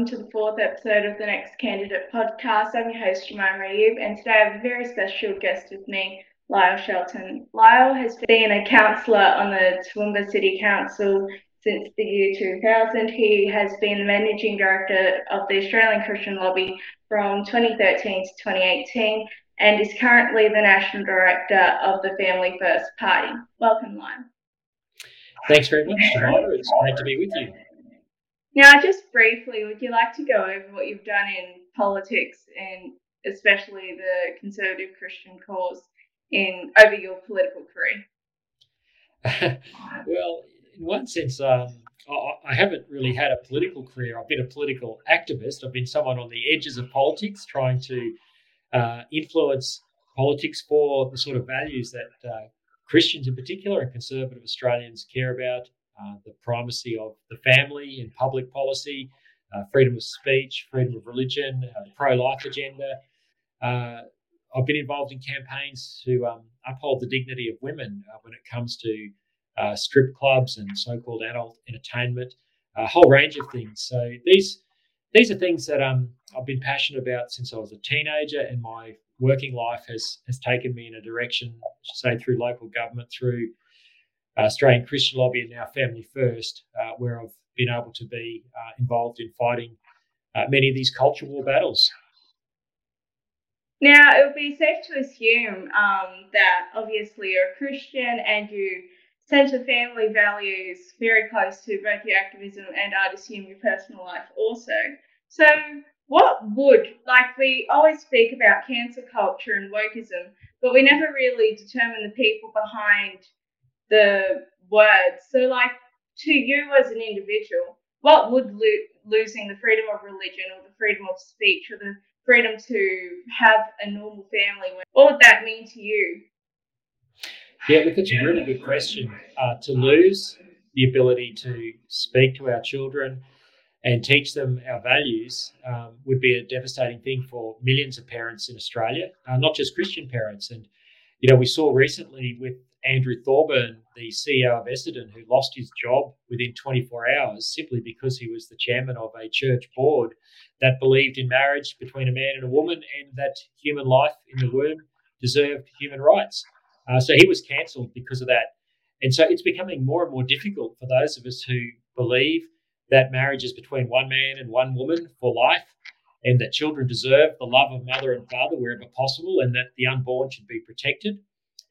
welcome to the fourth episode of the Next Candidate podcast. I'm your host, Jemima Ayoub, and today I have a very special guest with me, Lyle Shelton. Lyle has been a councillor on the Toowoomba City Council since the year 2000. He has been the managing director of the Australian Christian Lobby from 2013 to 2018 and is currently the national director of the Family First Party. Welcome, Lyle. Thanks very much, Jemima. It's great to be with you. Now, just briefly, would you like to go over what you've done in politics and especially the conservative Christian cause in over your political career? well, in one sense, um, I haven't really had a political career. I've been a political activist. I've been someone on the edges of politics, trying to uh, influence politics for the sort of values that uh, Christians in particular and conservative Australians care about uh, the primacy of the family in public policy, uh, freedom of speech, freedom of religion, uh, the pro life agenda. Uh, I've been involved in campaigns to um, uphold the dignity of women uh, when it comes to strip clubs and so called adult entertainment, a whole range of things. So these these are things that um, I've been passionate about since I was a teenager, and my working life has has taken me in a direction, say through local government, through uh, Australian Christian Lobby and now Family First, uh, where I've been able to be uh, involved in fighting uh, many of these culture war battles. Now, it would be safe to assume um, that obviously you're a Christian and you centre family values very close to both your activism and I'd assume your personal life also. So, what would, like, we always speak about cancel culture and wokeism, but we never really determine the people behind the words. So, like, to you as an individual, what would lo- losing the freedom of religion or the freedom of speech or the freedom to have a normal family, what would that mean to you? Yeah, look, it's a really good question. Uh, to lose the ability to speak to our children and teach them our values um, would be a devastating thing for millions of parents in Australia, uh, not just Christian parents. And, you know, we saw recently with Andrew Thorburn, the CEO of Essendon, who lost his job within 24 hours simply because he was the chairman of a church board that believed in marriage between a man and a woman and that human life in the womb deserved human rights. Uh, so he was cancelled because of that. And so it's becoming more and more difficult for those of us who believe that marriage is between one man and one woman for life and that children deserve the love of mother and father wherever possible and that the unborn should be protected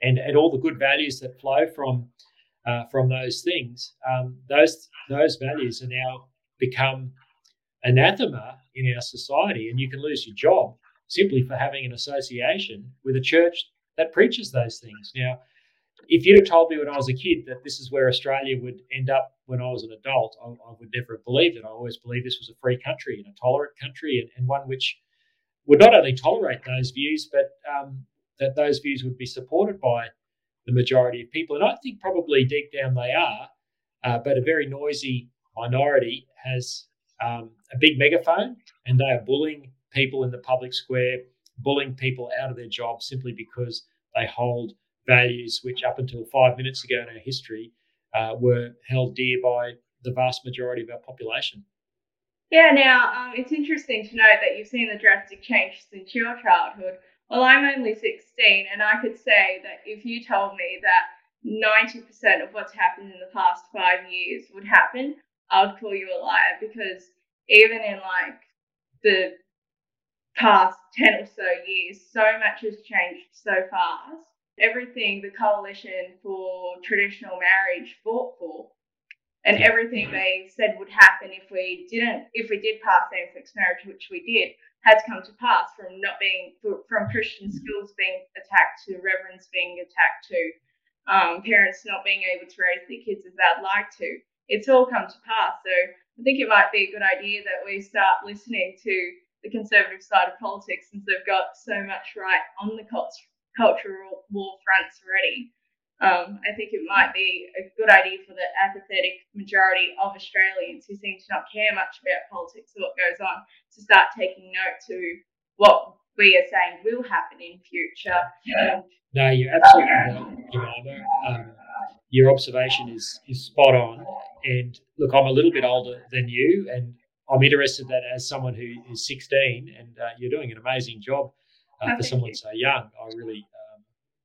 and, and all the good values that flow from uh, from those things, um, those those values are now become anathema in our society, and you can lose your job simply for having an association with a church that preaches those things. Now, if you'd have told me when I was a kid that this is where Australia would end up when I was an adult, I, I would never have believed it. I always believed this was a free country and a tolerant country, and, and one which would not only tolerate those views, but um, that those views would be supported by the majority of people. And I think probably deep down they are, uh, but a very noisy minority has um, a big megaphone and they are bullying people in the public square, bullying people out of their jobs simply because they hold values which, up until five minutes ago in our history, uh, were held dear by the vast majority of our population. Yeah, now um, it's interesting to note that you've seen the drastic change since your childhood. Well, I'm only 16, and I could say that if you told me that 90% of what's happened in the past five years would happen, I would call you a liar because even in like the past 10 or so years, so much has changed so fast. Everything the coalition for traditional marriage fought for and everything they said would happen if we didn't if we did pass same-sex marriage which we did has come to pass from not being from Christian schools being attacked to reverends being attacked to um, parents not being able to raise their kids as they'd like to. It's all come to pass. So I think it might be a good idea that we start listening to the conservative side of politics since they've got so much right on the cultural war fronts already um, I think it might be a good idea for the apathetic majority of Australians who seem to not care much about politics or what goes on to start taking note to what we are saying will happen in future. Yeah. No, you're absolutely right, Jemima. Um, your observation is is spot on. And look, I'm a little bit older than you, and I'm interested that as someone who is 16 and uh, you're doing an amazing job uh, for someone you. so young, I really um,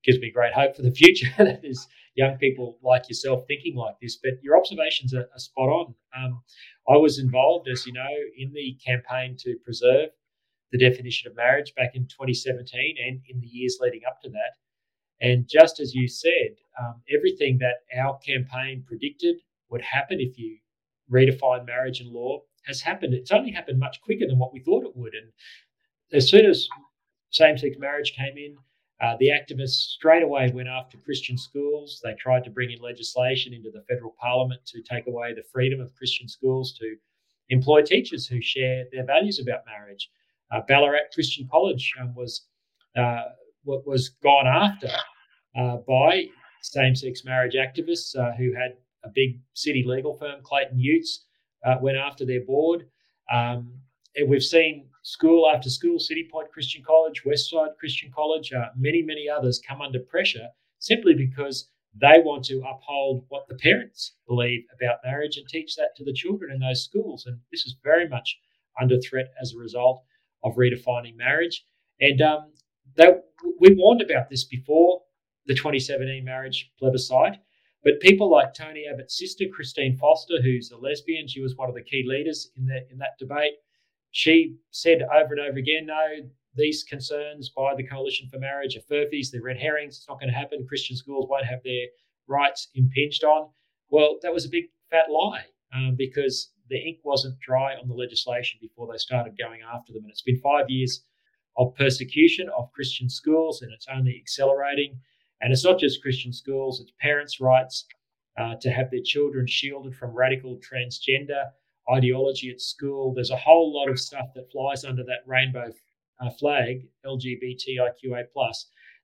gives me great hope for the future that there's young people like yourself thinking like this. But your observations are, are spot on. Um, I was involved, as you know, in the campaign to preserve the definition of marriage back in 2017 and in the years leading up to that. And just as you said, um, everything that our campaign predicted would happen if you redefine marriage and law has happened. It's only happened much quicker than what we thought it would. And as soon as same sex marriage came in, uh, the activists straight away went after Christian schools. They tried to bring in legislation into the federal parliament to take away the freedom of Christian schools to employ teachers who share their values about marriage. Uh, Ballarat Christian College um, was uh, was gone after uh, by same-sex marriage activists uh, who had a big city legal firm, Clayton Utz, uh, went after their board. Um, we've seen school after school, Citipointe Christian College, Westside Christian College, uh, many, many others come under pressure simply because they want to uphold what the parents believe about marriage and teach that to the children in those schools. And this is very much under threat as a result of redefining marriage. And um, that, we warned about this before the 2017 marriage plebiscite. But people like Tony Abbott's sister, Christine Forster, who's a lesbian, she was one of the key leaders in that in that debate. She said over and over again, no, these concerns by the Coalition for Marriage are furphies, they're red herrings, it's not going to happen. Christian schools won't have their rights impinged on. Well, that was a big fat lie um, because the ink wasn't dry on the legislation before they started going after them. And it's been five years of persecution of Christian schools, and it's only accelerating. And it's not just Christian schools, it's parents' rights uh, to have their children shielded from radical transgender ideology at school. There's a whole lot of stuff that flies under that rainbow uh, flag, LGBTIQA,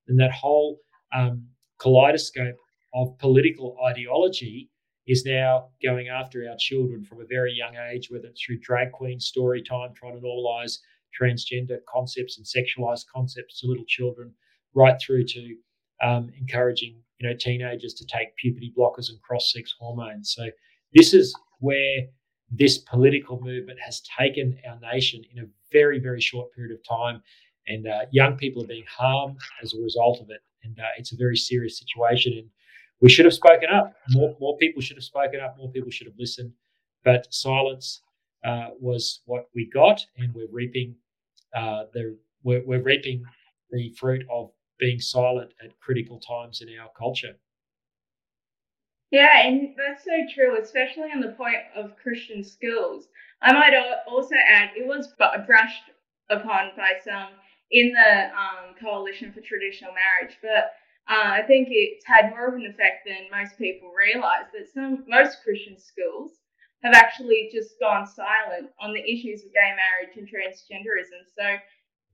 and that whole um, kaleidoscope of political ideology is now going after our children from a very young age, whether it's through drag queen story time, trying to normalize transgender concepts and sexualized concepts to little children, right through to um, encouraging you know teenagers to take puberty blockers and cross-sex hormones. So this is where this political movement has taken our nation in a very very short period of time, and uh, young people are being harmed as a result of it, and uh, it's a very serious situation. And we should have spoken up. More more people should have spoken up. More people should have listened, but silence uh, was what we got, and we're reaping uh, the we're, we're reaping the fruit of being silent at critical times in our culture. Yeah, and that's so true, especially on the point of Christian schools. I might also add it was brushed upon by some in the um, Coalition for Traditional Marriage, but uh, I think it's had more of an effect than most people realise. That some most Christian schools have actually just gone silent on the issues of gay marriage and transgenderism. So,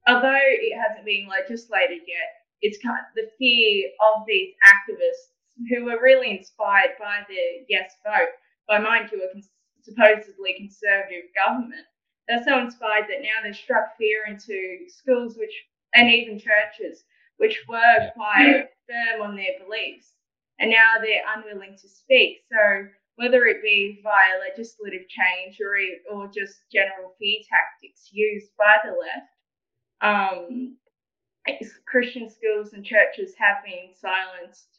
although it hasn't been legislated yet, it's kind of the fear of these activists who were really inspired by the yes vote by, mind you, a cons- supposedly conservative government. They're so inspired that now they've struck fear into schools, which and even churches, which were quite firm on their beliefs, and now they're unwilling to speak. So whether it be via legislative change or or just general fear tactics used by the left, um, Christian schools and churches have been silenced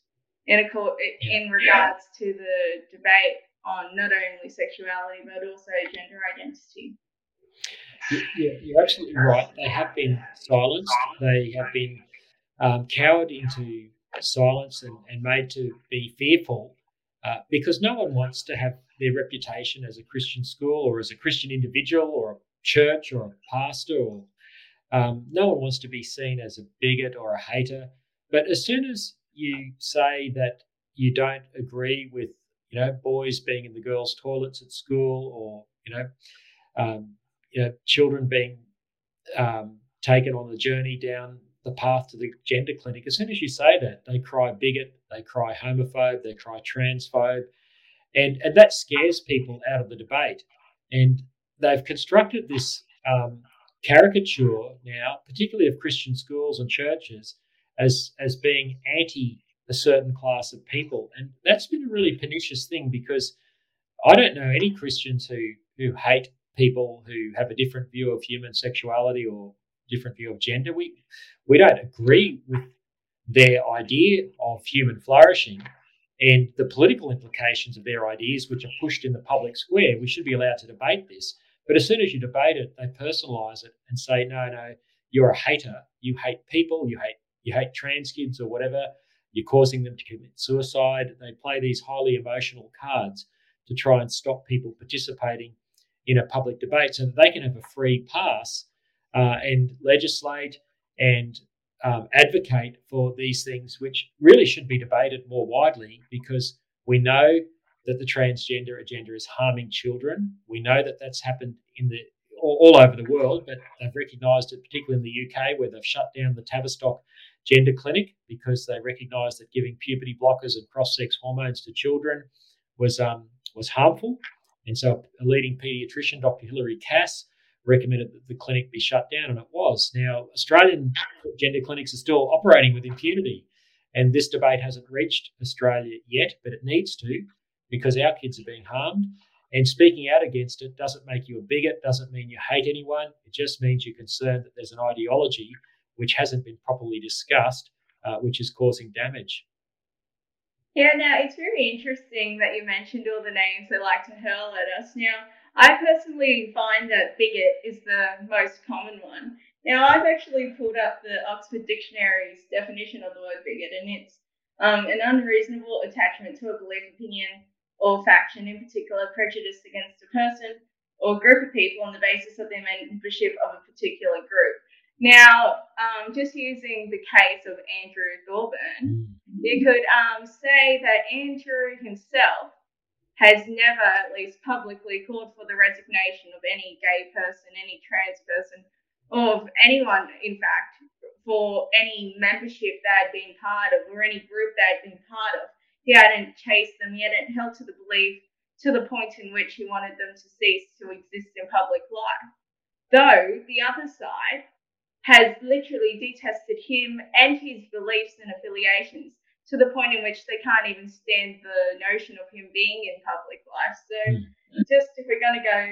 in, a, in regards to the debate on not only sexuality but also gender identity. Yeah, you're absolutely right. They have been silenced. They have been um, cowered into silence and, and made to be fearful uh, because no one wants to have their reputation as a Christian school or as a Christian individual or a church or a pastor or um, no one wants to be seen as a bigot or a hater. But as soon as you say that you don't agree with, you know, boys being in the girls' toilets at school or, you know, um, you know children being um, taken on the journey down the path to the gender clinic, as soon as you say that, they cry bigot, they cry homophobe, they cry transphobe. And, and that scares people out of the debate. And they've constructed this um, caricature now, particularly of Christian schools and churches, as as being anti a certain class of people, and that's been a really pernicious thing because I don't know any Christians who who hate people who have a different view of human sexuality or different view of gender. We we don't agree with their idea of human flourishing and the political implications of their ideas, which are pushed in the public square. We should be allowed to debate this. But as soon as you debate it, they personalise it and say, no, no, you're a hater. You hate people. You hate you hate trans kids or whatever. You're causing them to commit suicide. They play these highly emotional cards to try and stop people participating in a public debate so that they can have a free pass uh, and legislate and um, advocate for these things, which really should be debated more widely because we know that the transgender agenda is harming children. We know that that's happened in the all, all over the world, but they've recognised it, particularly in the UK, where they've shut down the Tavistock Gender Clinic because they recognised that giving puberty blockers and cross-sex hormones to children was um, was harmful. And so, a leading paediatrician, Dr. Hilary Cass, recommended that the clinic be shut down, and it was. Now, Australian gender clinics are still operating with impunity, and this debate hasn't reached Australia yet, but it needs to because our kids are being harmed. And speaking out against it doesn't make you a bigot, doesn't mean you hate anyone. It just means you're concerned that there's an ideology which hasn't been properly discussed, uh, which is causing damage. Yeah, now it's very interesting that you mentioned all the names they like to hurl at us. Now, I personally find that bigot is the most common one. Now, I've actually pulled up the Oxford Dictionary's definition of the word bigot, and it's um, an unreasonable attachment to a belief, opinion, or faction, in particular, prejudice against a person or group of people on the basis of their membership of a particular group. Now, um, just using the case of Andrew Thorburn, you could um, say that Andrew himself has never, at least publicly, called for the resignation of any gay person, any trans person, or of anyone, in fact, for any membership they had been part of or any group they had been part of. He hadn't chased them, he hadn't held to the belief to the point in which he wanted them to cease to exist in public life. Though the other side has literally detested him and his beliefs and affiliations to the point in which they can't even stand the notion of him being in public life. So, mm. just if we're going to go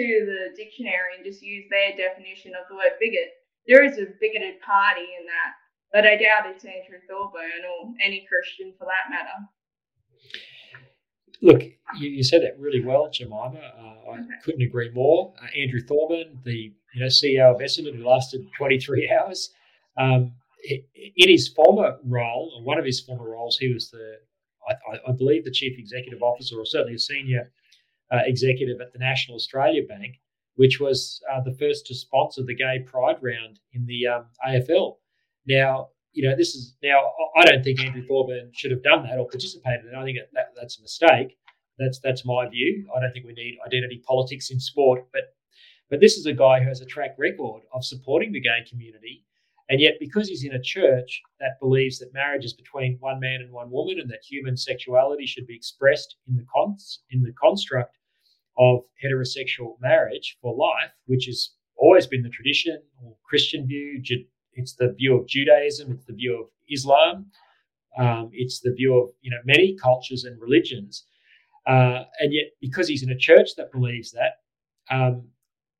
to the dictionary and just use their definition of the word bigot, there is a bigoted party in that, but I doubt it's Andrew Thorburn or any Christian for that matter. Look, you, you said that really well, Jemima. Uh, I okay. couldn't agree more. Uh, Andrew Thorburn, the you know CEO of Essendon, who lasted 23 hours, um, in his former role, or one of his former roles, he was the, I, I believe, the chief executive officer, or certainly a senior uh, executive at the National Australia Bank, which was uh, the first to sponsor the Gay Pride round in the um, AFL. Now, you know, this is now. I don't think Andrew Thorburn should have done that or participated in it. I think that, that's a mistake. That's that's my view. I don't think we need identity politics in sport, but but this is a guy who has a track record of supporting the gay community and yet, because he's in a church that believes that marriage is between one man and one woman and that human sexuality should be expressed in the, cons- in the construct of heterosexual marriage for life, which has always been the tradition or Christian view, it's the view of Judaism, it's the view of Islam, um, it's the view of you know many cultures and religions. Uh, and yet, because he's in a church that believes that, um,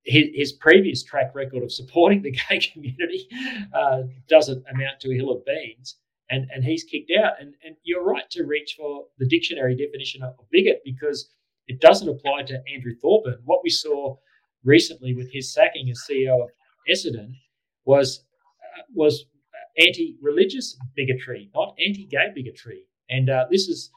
his, his, previous track record of supporting the gay community uh, doesn't amount to a hill of beans. And, and he's kicked out. And, and you're right to reach for the dictionary definition of bigot because it doesn't apply to Andrew Thorburn. What we saw recently with his sacking as CEO of Essendon was was anti-religious bigotry, not anti-gay bigotry. And uh, this is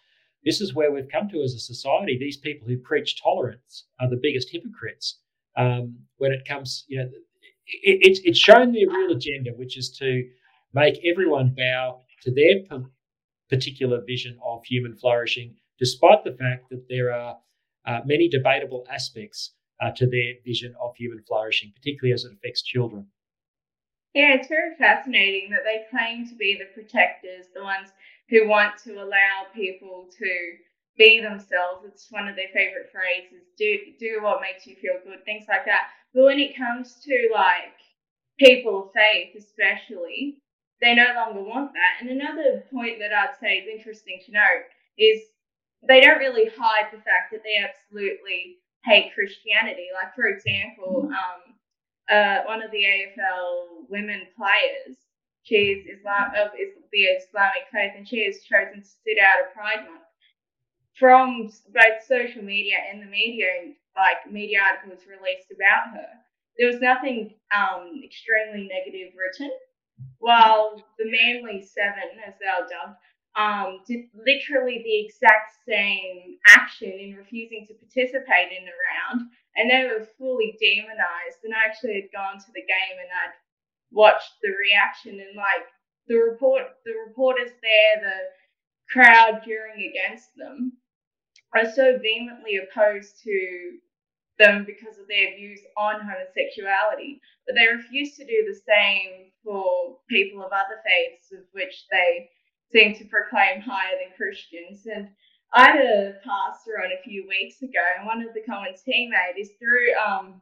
this is where we've come to as a society. These people who preach tolerance are the biggest hypocrites um, when it comes, you know, it, it's it's shown their real agenda, which is to make everyone bow to their particular vision of human flourishing, despite the fact that there are uh, many debatable aspects uh, to their vision of human flourishing, particularly as it affects children. Yeah, it's very fascinating that they claim to be the protectors, the ones who want to allow people to be themselves. It's one of their favorite phrases. Do do what makes you feel good, things like that. But when it comes to like people of faith, especially, they no longer want that. And another point that I'd say is interesting to note is they don't really hide the fact that they absolutely hate Christianity. Like for example, um, uh, one of the AFL women players, she's Islam of the Islamic faith, and she has chosen to sit out a Pride Month. From both social media and the media, like media articles released about her, there was nothing um, extremely negative written. While the Manly Seven, as they are dubbed, um, did literally the exact same action in refusing to participate in the round, and they were fully demonized. And I actually had gone to the game and I'd watched the reaction and like the report, the reporters there, the crowd cheering against them, are so vehemently opposed to them because of their views on homosexuality, but they refuse to do the same for people of other faiths, of which they seem to proclaim higher than Christians. And I had a pastor on a few weeks ago, and one of the comments he made is through um,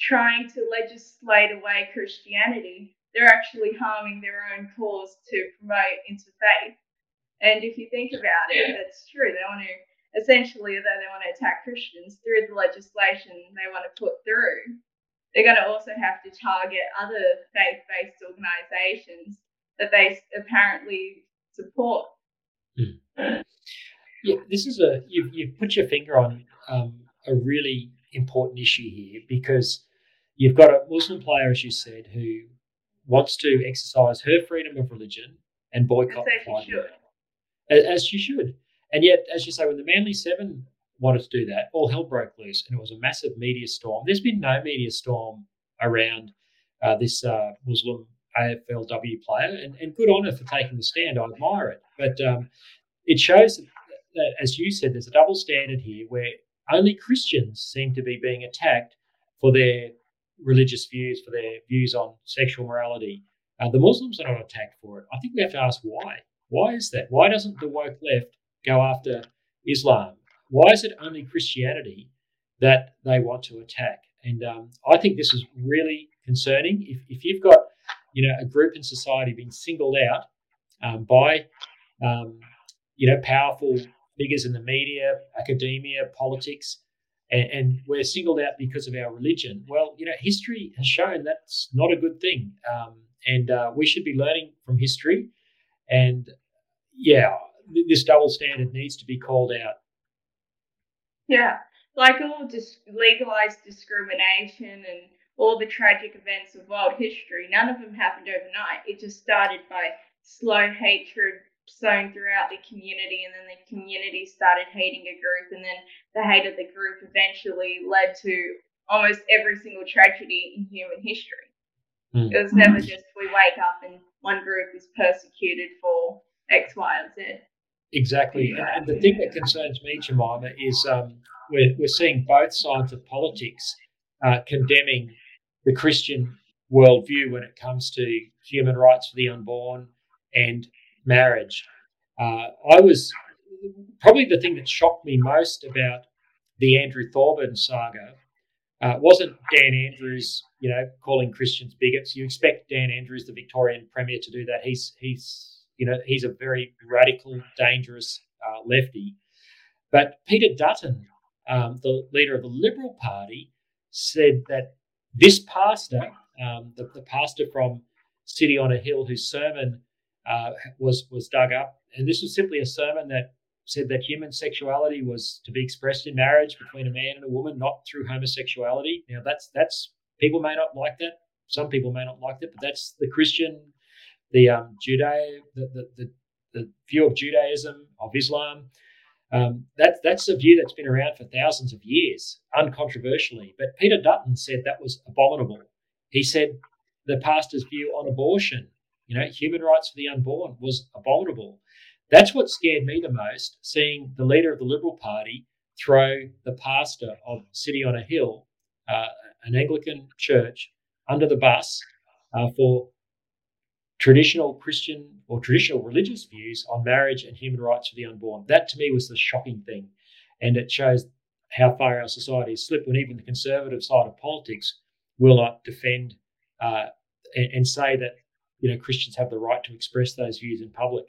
trying to legislate away Christianity, they're actually harming their own cause to promote interfaith. And if you think about it, that's true. They want to essentially, though they want to attack Christians through the legislation they want to put through, they're going to also have to target other faith-based organisations that they apparently support. Mm. Yeah, this is a you've you've put your finger on um, a really important issue here because you've got a Muslim player, as you said, who wants to exercise her freedom of religion and boycott the she as she should. And yet, as you say, when the Manly Seven wanted to do that, all hell broke loose, and it was a massive media storm. There's been no media storm around uh, this uh, Muslim AFLW player, and, and good on her for taking the stand. I admire it. But um, it shows that, that, as you said, there's a double standard here where only Christians seem to be being attacked for their religious views, for their views on sexual morality. Uh, the Muslims are not attacked for it. I think we have to ask why. Why is that? Why doesn't the woke left go after Islam? Why is it only Christianity that they want to attack? And um, I think this is really concerning. If, if you've got you know, a group in society being singled out um, by, um, you know, powerful figures in the media, academia, politics, and, and, we're singled out because of our religion. Well, you know, history has shown that's not a good thing, um, and uh, we should be learning from history. And yeah, this double standard needs to be called out. Yeah, like all dis- legalized discrimination and all the tragic events of world history, none of them happened overnight. It just started by slow hatred sown throughout the community, and then the community started hating a group, and then the hate of the group eventually led to almost every single tragedy in human history. Mm. It was never just we wake up and one group is persecuted for X, Y, and Z. Exactly. And the thing that concerns me, Jemima, is um, we're, we're seeing both sides of politics uh, condemning the Christian worldview when it comes to human rights for the unborn and marriage. Uh, I was probably the thing that shocked me most about the Andrew Thorburn saga uh, wasn't Dan Andrews, you know, calling Christians bigots. You expect Dan Andrews, the Victorian Premier, to do that. He's he's you know he's a very radical, dangerous uh, lefty. But Peter Dutton, um, the leader of the Liberal Party, said that this pastor, um, the, the, pastor from City on a Hill, whose sermon uh, was was dug up, and this was simply a sermon that said that human sexuality was to be expressed in marriage between a man and a woman, not through homosexuality. Now that's that's people may not like that. Some people may not like that, but that's the Christian, the um, Judeo, the, the, the the view of Judaism of Islam. Um, that, that's a view that's been around for thousands of years, uncontroversially. But Peter Dutton said that was abominable. He said the pastor's view on abortion, you know, human rights for the unborn, was abominable. That's what scared me the most, seeing the leader of the Liberal Party throw the pastor of City on a Hill, uh, an Anglican church, under the bus uh, for traditional Christian or traditional religious views on marriage and human rights for the unborn. That to me was the shocking thing. And it shows how far our society has slipped when even the conservative side of politics will not defend uh, and, and say that you know Christians have the right to express those views in public.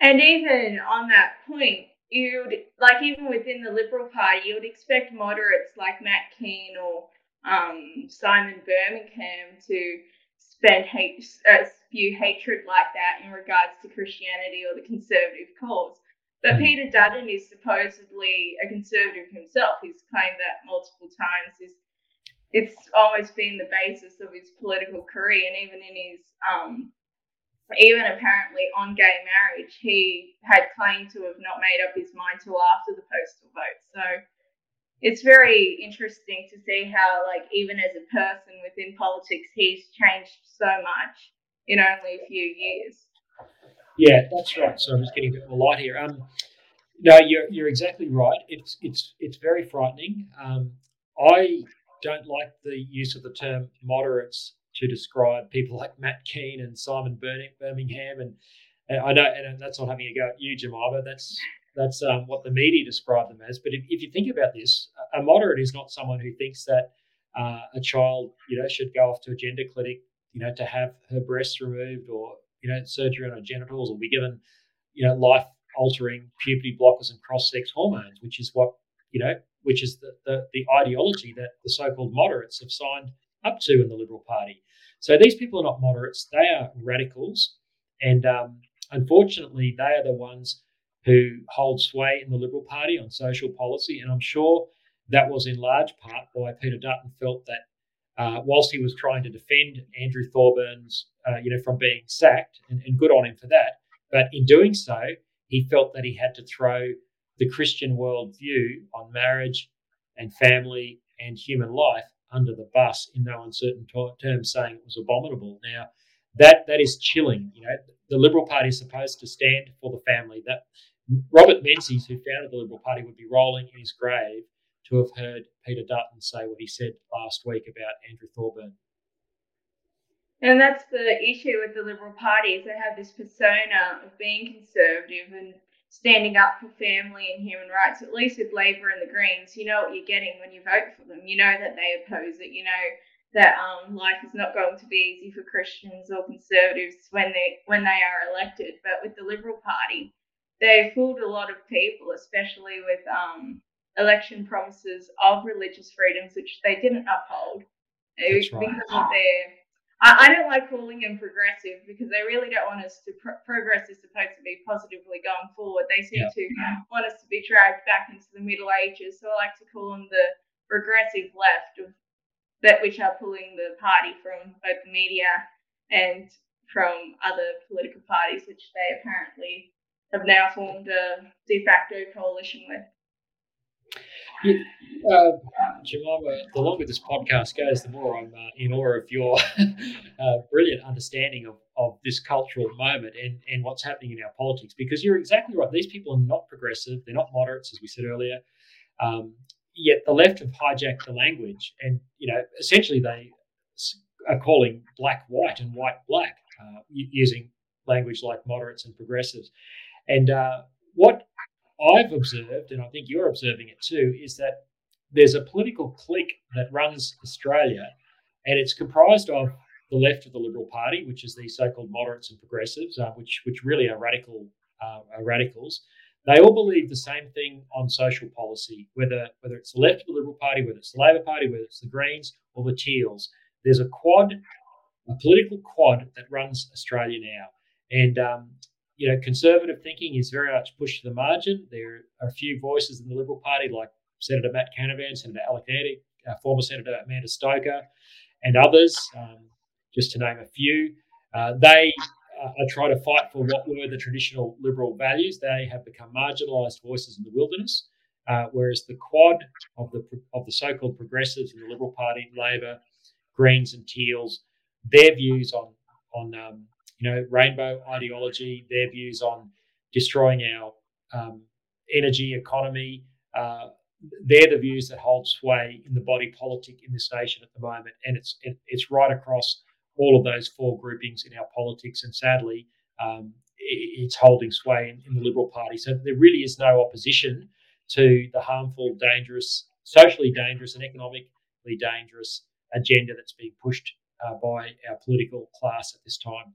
And even on that point, you would like even within the Liberal Party, you would expect moderates like Matt Kean or um, Simon Birmingham to spend hate, uh, spew hatred like that in regards to Christianity or the conservative cause. But hmm. Peter Dutton is supposedly a conservative himself. He's claimed that multiple times. He's, it's almost been the basis of his political career, and even in his um, even apparently on gay marriage, he had claimed to have not made up his mind till after the postal vote. So it's very interesting to see how, like, even as a person within politics, he's changed so much in only a few years. Yeah, that's right. So I'm just getting a bit more light here. Um, no, you're you're exactly right. It's it's it's very frightening. Um, I don't like the use of the term moderates to describe people like Matt Kean and Simon Birmingham, and, and I know, and that's not having a go at you, Jemima. That's that's um, what the media describe them as. But if, if, you think about this, a moderate is not someone who thinks that uh, a child, you know, should go off to a gender clinic, you know, to have her breasts removed or you know surgery on her genitals or be given, you know, life altering puberty blockers and cross sex hormones, which is what you know, which is the, the, the ideology that the so-called moderates have signed up to in the Liberal Party. So these people are not moderates; they are radicals, and um, unfortunately, they are the ones who hold sway in the Liberal Party on social policy. And I'm sure that was in large part why Peter Dutton felt that uh, whilst he was trying to defend Andrew Thorburns, uh, you know, from being sacked, and, and good on him for that, but in doing so, he felt that he had to throw the Christian worldview on marriage and family and human life under the bus in no uncertain terms, saying it was abominable. Now, that that is chilling. You know, the Liberal Party is supposed to stand for the family. That Robert Menzies, who founded the Liberal Party, would be rolling in his grave to have heard Peter Dutton say what he said last week about Andrew Thorburn. And that's the issue with the Liberal Party is they have this persona of being conservative and standing up for family and human rights, at least with Labor and the Greens, you know what you're getting when you vote for them. You know that they oppose it. You know that um, life is not going to be easy for Christians or conservatives when they when they are elected. But with the Liberal Party, they fooled a lot of people, especially with um, election promises of religious freedoms, which they didn't uphold That's because right. of their I, I don't like calling them progressive because they really don't want us to. Pro- progress is supposed to be positively going forward. They seem yeah. to want us to be dragged back into the Middle Ages. So I like to call them the progressive left, of that which are pulling the party from both the media and from other political parties, which they apparently have now formed a de facto coalition with. Yeah, uh, Jemima, the longer this podcast goes, the more I'm uh, in awe of your uh, brilliant understanding of, of this cultural moment and, and what's happening in our politics. Because you're exactly right. These people are not progressive. They're not moderates, as we said earlier. Um, yet the left have hijacked the language, and you know, essentially they are calling black white and white black, uh, using language like moderates and progressives. And uh, what I've observed, and I think you're observing it too, is that there's a political clique that runs Australia, and it's comprised of the left of the Liberal Party, which is these so-called moderates and progressives, uh, which which really are radical uh, are radicals. They all believe the same thing on social policy, whether whether it's the left of the Liberal Party, whether it's the Labor Party, whether it's the Greens or the Teals. There's a quad, a political quad that runs Australia now, and um, you know, conservative thinking is very much pushed to the margin. There are a few voices in the Liberal Party, like Senator Matt Canavan, Senator Alex Antic, uh, former Senator Amanda Stoker, and others, um, just to name a few. Uh, they uh, trying to fight for what were the traditional liberal values. They have become marginalised voices in the wilderness, uh, whereas the quad of the of the so-called progressives in the Liberal Party, Labor, Greens, and Teals, their views on on um, you know, rainbow ideology, their views on destroying our um, energy economy. Uh, they're the views that hold sway in the body politic in this nation at the moment, and it's it, it's right across all of those four groupings in our politics. And sadly, um, it, it's holding sway in, in the Liberal Party. So there really is no opposition to the harmful, dangerous, socially dangerous, and economically dangerous agenda that's being pushed uh, by our political class at this time.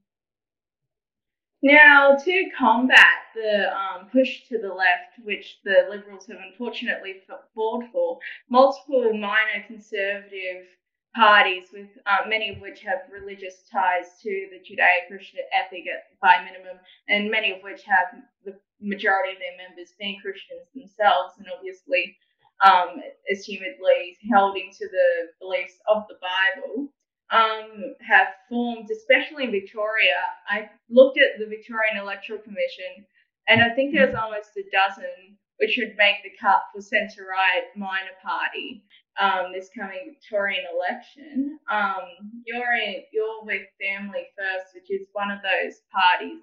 Now, to combat the um, push to the left, which the Liberals have unfortunately fought for, multiple minor conservative parties, with uh, many of which have religious ties to the Judeo-Christian ethic at, by minimum, and many of which have the majority of their members being Christians themselves, and obviously um, assumedly holding to the beliefs of the Bible um, have formed, especially in Victoria. I looked at the Victorian Electoral Commission, and I think there's almost a dozen which would make the cut for centre right minor party um, this coming Victorian election. Um, you're in, you're with Family First, which is one of those parties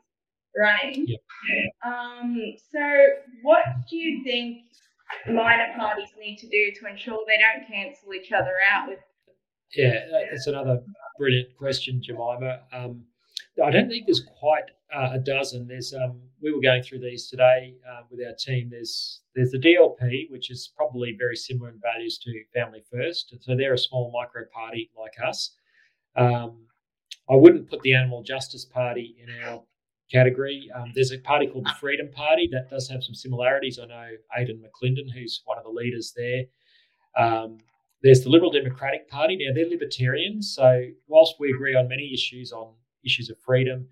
running. Yep. Um, so, what do you think minor parties need to do to ensure they don't cancel each other out with yeah, that's another brilliant question, Jemima. Um, I don't think there's quite uh, a dozen. There's um, we were going through these today uh, with our team. There's there's the DLP, which is probably very similar in values to Family First. So they're a small micro party like us. Um, I wouldn't put the Animal Justice Party in our category. Um, there's a party called the Freedom Party that does have some similarities. I know Aidan McLindon, who's one of the leaders there. Um, there's the Liberal Democratic Party. Now, they're libertarians. So, whilst we agree on many issues, on issues of freedom,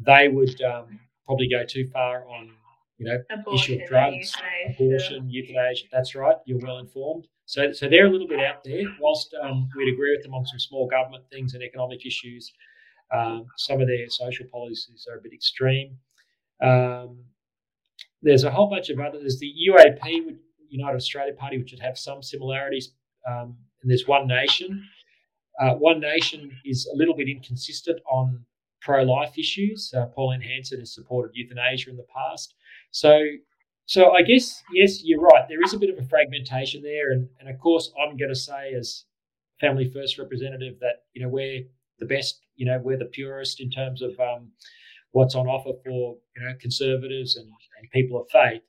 they would um, probably go too far on, you know, abortion, issue of drugs, abortion, euthanasia. That's right. You're well informed. So, so they're a little bit out there. Whilst um, we'd agree with them on some small government things and economic issues, um, some of their social policies are a bit extreme. Um, there's a whole bunch of other. There's the UAP, United Australia Party, which would have some similarities, um, and there's One Nation. Uh, One Nation is a little bit inconsistent on pro-life issues. Uh, Pauline Hanson has supported euthanasia in the past, so so I guess yes, you're right. There is a bit of a fragmentation there, and and of course I'm going to say as Family First representative that you know we're the best, you know we're the purest in terms of um, what's on offer for you know conservatives and, and people of faith.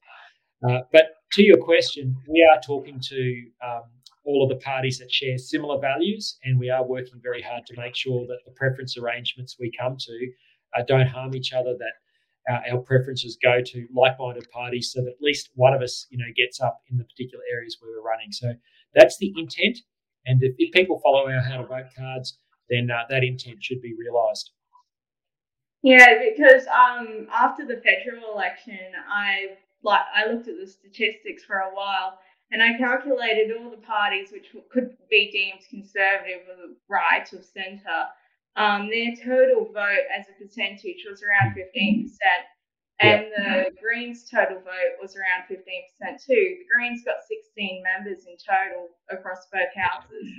Uh, but to your question, we are talking to um, all of the parties that share similar values, and we are working very hard to make sure that the preference arrangements we come to uh, don't harm each other. That our, our preferences go to like-minded parties, so that at least one of us, you know, gets up in the particular areas where we're running. So that's the intent. And if, if people follow our how to vote cards, then uh, that intent should be realised. Yeah, because um, after the federal election, I like I looked at the statistics for a while, and I calculated all the parties which could be deemed conservative or right or centre. Um, their total vote as a percentage was around 15%, and the Greens' total vote was around 15% too. The Greens got 16 members in total across both houses,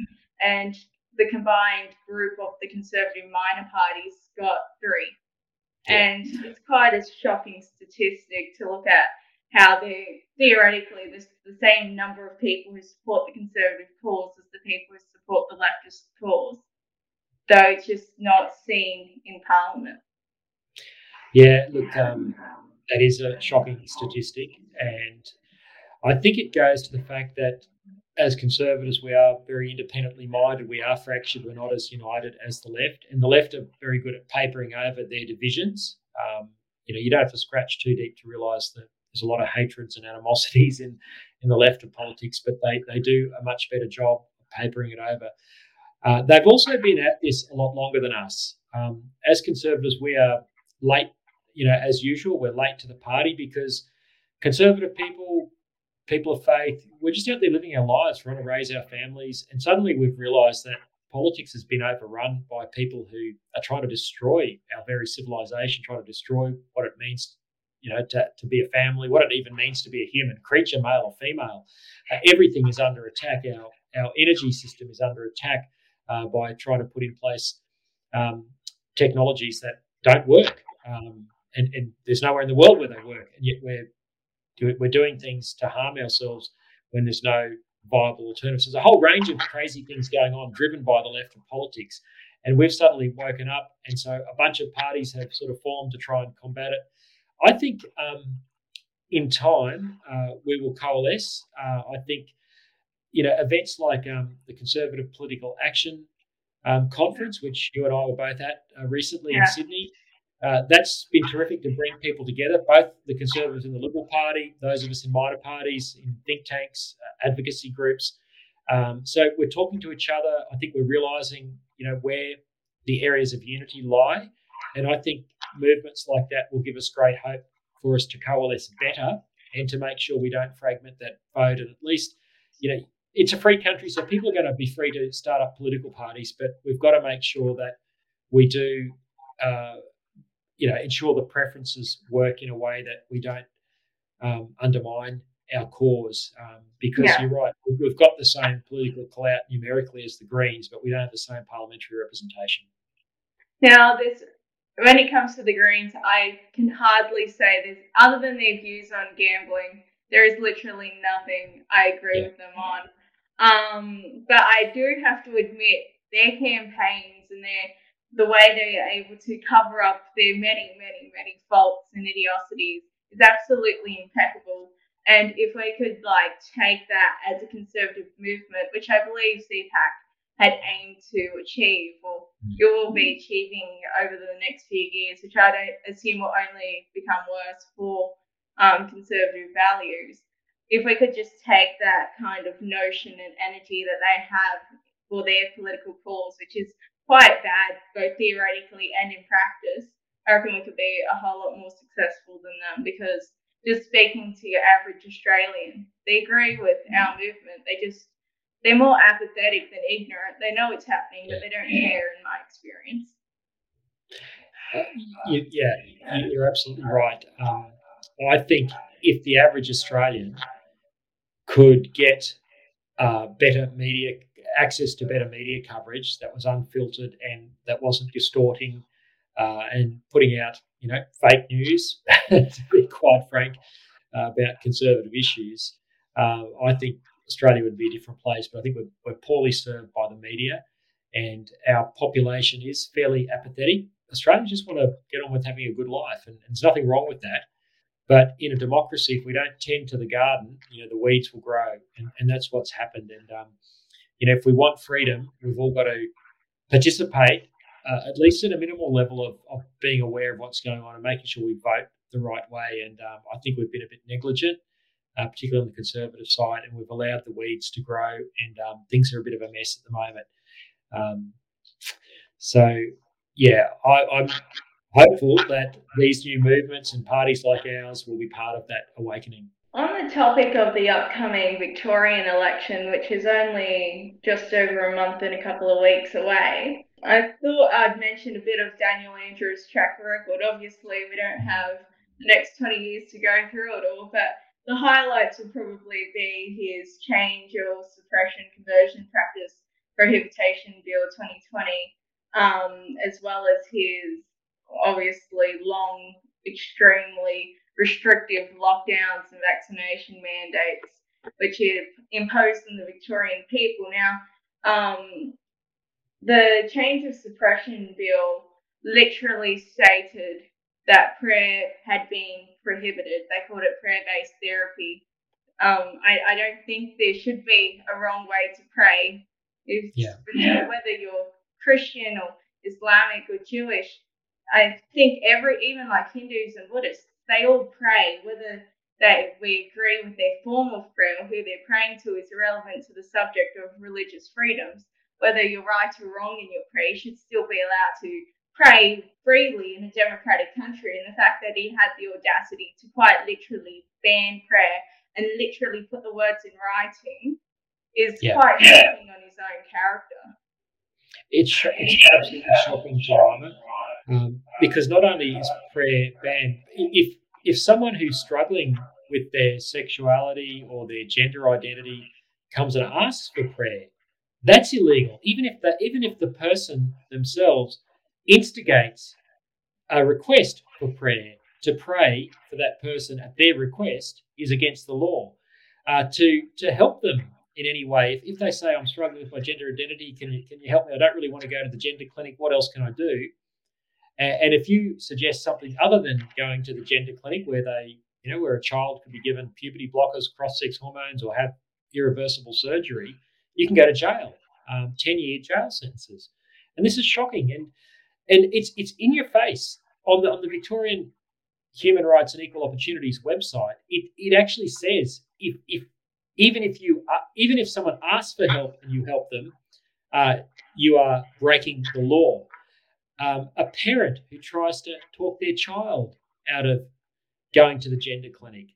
and the combined group of the Conservative minor parties got three. And it's quite a shocking statistic to look at how they theoretically there's the same number of people who support the conservative cause as the people who support the leftist cause, though it's just not seen in Parliament. Yeah, look, um, that is a shocking statistic, and I think it goes to the fact that as conservatives, we are very independently minded. We are fractured. We're not as united as the left, and the left are very good at papering over their divisions. Um, you know, you don't have to scratch too deep to realise that there's a lot of hatreds and animosities in, in the left of politics, but they, they do a much better job of papering it over. Uh, they've also been at this a lot longer than us. Um, as conservatives, we are late, you know, as usual, we're late to the party because conservative people, people of faith, we're just out there living our lives, trying to raise our families. And suddenly we've realized that politics has been overrun by people who are trying to destroy our very civilization, trying to destroy what it means you know, to, to be a family, what it even means to be a human creature, male or female. Uh, everything is under attack. Our, our energy system is under attack uh, by trying to put in place um, technologies that don't work. Um, and, and, there's nowhere in the world where they work. And yet we're, we're doing things to harm ourselves when there's no viable alternatives. There's a whole range of crazy things going on driven by the left of politics. And we've suddenly woken up. And so a bunch of parties have sort of formed to try and combat it. I think um, in time uh, we will coalesce. Uh, I think you know events like um, the Conservative Political Action um, Conference, which you and I were both at uh, recently yeah. in Sydney. uh, that's been terrific to bring people together, both the Conservatives and the Liberal Party, those of us in minor parties, in think tanks, uh, advocacy groups. Um, so we're talking to each other. I think we're realising, you know, where the areas of unity lie, and I think movements like that will give us great hope for us to coalesce better and to make sure we don't fragment that vote. And at least, you know, it's a free country, so people are going to be free to start up political parties, but we've got to make sure that we do. Uh, you know, ensure the preferences work in a way that we don't um, undermine our cause. Um, because yeah. you're right, we've got the same political clout numerically as the Greens, but we don't have the same parliamentary representation. Now, this when it comes to the Greens, I can hardly say this other than their views on gambling. There is literally nothing I agree yeah. with them on. Um, but I do have to admit their campaigns and their the way they are able to cover up their many, many, many faults and idiocies is absolutely impeccable. And if we could like take that as a conservative movement, which I believe CPAC had aimed to achieve, or you will be achieving over the next few years, which I don't assume will only become worse for um, conservative values. If we could just take that kind of notion and energy that they have for their political cause, which is quite bad, both theoretically and in practice, I reckon we could be a whole lot more successful than them because just speaking to your average Australian, they agree with our movement. They just they're more apathetic than ignorant. They know it's happening, but they don't care. In my experience. Uh, you, yeah, you're absolutely right. Um, I think if the average Australian could get uh, better media access to better media coverage that was unfiltered and that wasn't distorting uh, and putting out, you know, fake news, to be quite frank, uh, about conservative issues. Uh, I think Australia would be a different place, but I think we're, we're poorly served by the media and our population is fairly apathetic. Australians just want to get on with having a good life, and, and there's nothing wrong with that. But in a democracy, if we don't tend to the garden, you know, the weeds will grow, and, and that's what's happened. And um, you know, if we want freedom, we've all got to participate, uh, at least at a minimal level of, of being aware of what's going on and making sure we vote the right way. And um, I think we've been a bit negligent, uh, particularly on the Conservative side, and we've allowed the weeds to grow, and um, things are a bit of a mess at the moment. Um, so, yeah, I, I'm hopeful that these new movements and parties like ours will be part of that awakening. On the topic of the upcoming Victorian election, which is only just over a month and a couple of weeks away, I thought I'd mention a bit of Daniel Andrews' track record. Obviously, we don't have the next 20 years to go through it all, but the highlights would probably be his change or suppression conversion practice prohibition bill 2020, um, as well as his obviously long, extremely restrictive lockdowns and vaccination mandates, which he imposed on the Victorian people. Now, um, the change of suppression bill literally stated that prayer had been prohibited. They called it prayer based therapy. Um, I, I don't think there should be a wrong way to pray. If, yeah. Whether you're Christian or Islamic or Jewish, I think every, even like Hindus and Buddhists, they all pray, whether that we agree with their form of prayer or who they're praying to is irrelevant to the subject of religious freedoms. Whether you're right or wrong in your prayer, you should still be allowed to pray freely in a democratic country. And the fact that he had the audacity to quite literally ban prayer and literally put the words in writing is yeah. quite shocking on his own character. It's, it's absolutely shocking, Jemima. Um, because not only is prayer banned, if if someone who's struggling with their sexuality or their gender identity comes and asks for prayer, that's illegal. Even if the even if the person themselves instigates a request for prayer to pray for that person at their request is against the law. Uh, to to help them in any way, if, if they say I'm struggling with my gender identity, can you can you help me? I don't really want to go to the gender clinic. What else can I do? And if you suggest something other than going to the gender clinic where they, you know, where a child could be given puberty blockers, cross sex hormones, or have irreversible surgery, you can go to jail, um, 10 year jail sentences. And this is shocking. And and it's it's in your face. on the on the Victorian Human Rights and Equal Opportunities website, it, it actually says if if even if you uh, even if someone asks for help and you help them, uh, you are breaking the law. Um, a parent who tries to talk their child out of going to the gender clinic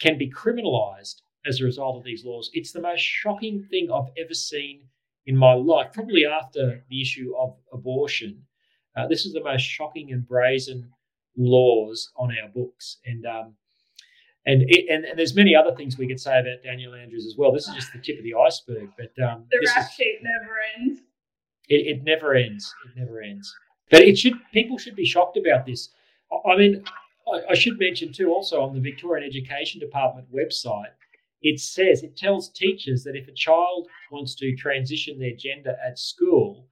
can be criminalised as a result of these laws. It's the most shocking thing I've ever seen in my life, probably after the issue of abortion. Uh, this is the most shocking and brazen laws on our books, and um, and, it, and and there's many other things we could say about Daniel Andrews as well. This is just the tip of the iceberg, but um, the rap sheet never ends. It, it never ends. It never ends. But it should people should be shocked about this. I mean, I, I should mention too, also on the Victorian Education Department website, it says it tells teachers that if a child wants to transition their gender at school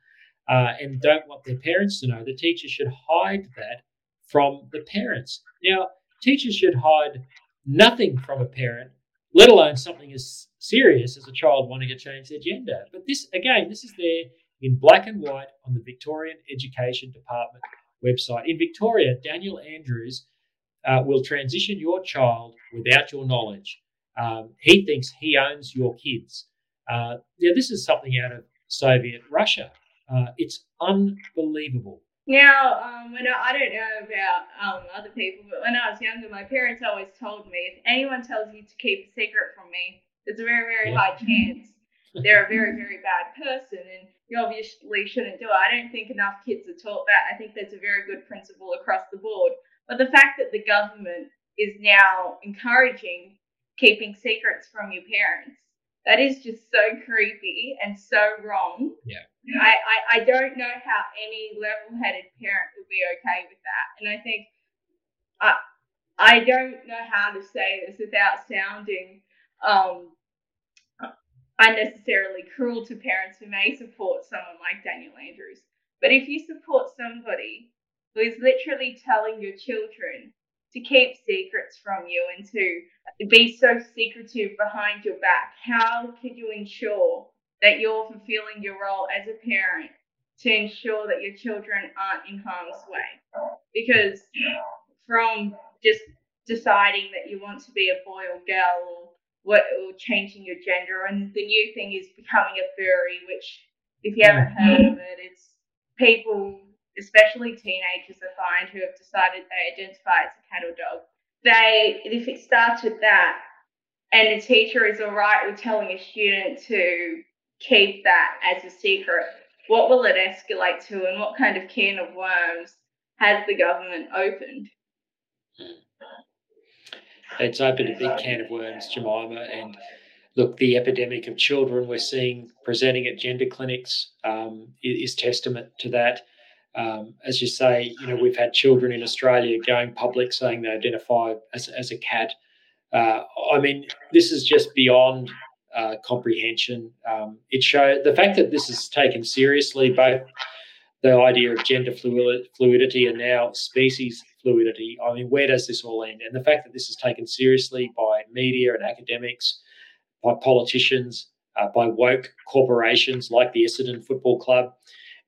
uh, and don't want their parents to know, the teacher should hide that from the parents. Now, teachers should hide nothing from a parent, let alone something as serious as a child wanting to change their gender. But this, again, this is there in black and white on the Victorian Education Department website. In Victoria, Daniel Andrews uh, will transition your child without your knowledge. Um, he thinks he owns your kids. Uh, now, this is something out of Soviet Russia. Uh, it's unbelievable. Now, um, when I, I don't know about um, other people, but when I was younger, my parents always told me if anyone tells you to keep a secret from me, there's a very, very yeah. high chance they're a very, very bad person, and you obviously shouldn't do it. I don't think enough kids are taught that. I think that's a very good principle across the board. But the fact that the government is now encouraging keeping secrets from your parents, that is just so creepy and so wrong. Yeah. I, I, I don't know how any level headed parent would be okay with that. And I think I, I don't know how to say this without sounding um, unnecessarily cruel to parents who may support someone like Daniel Andrews. But if you support somebody who is literally telling your children to keep secrets from you and to be so secretive behind your back, how could you ensure that you're fulfilling your role as a parent to ensure that your children aren't in harm's way? Because from just deciding that you want to be a boy or girl or what or changing your gender and the new thing is becoming a furry which if you haven't heard of it it's people especially teenagers, I find, who have decided they identify as a cat or dog. They, if it starts with that, and a teacher is all right with telling a student to keep that as a secret, what will it escalate to, and what kind of can of worms has the government opened? It's opened a big can of worms, Jemima, and look, the epidemic of children we're seeing presenting at gender clinics um, is testament to that. Um, as you say, you know, we've had children in Australia going public saying they identify as, as a cat. Uh, I mean, this is just beyond uh, comprehension. Um, it shows the fact that this is taken seriously, both the idea of gender fluidity and now species fluidity. I mean, where does this all end? And the fact that this is taken seriously by media and academics, by politicians, uh, by woke corporations like the Essendon Football Club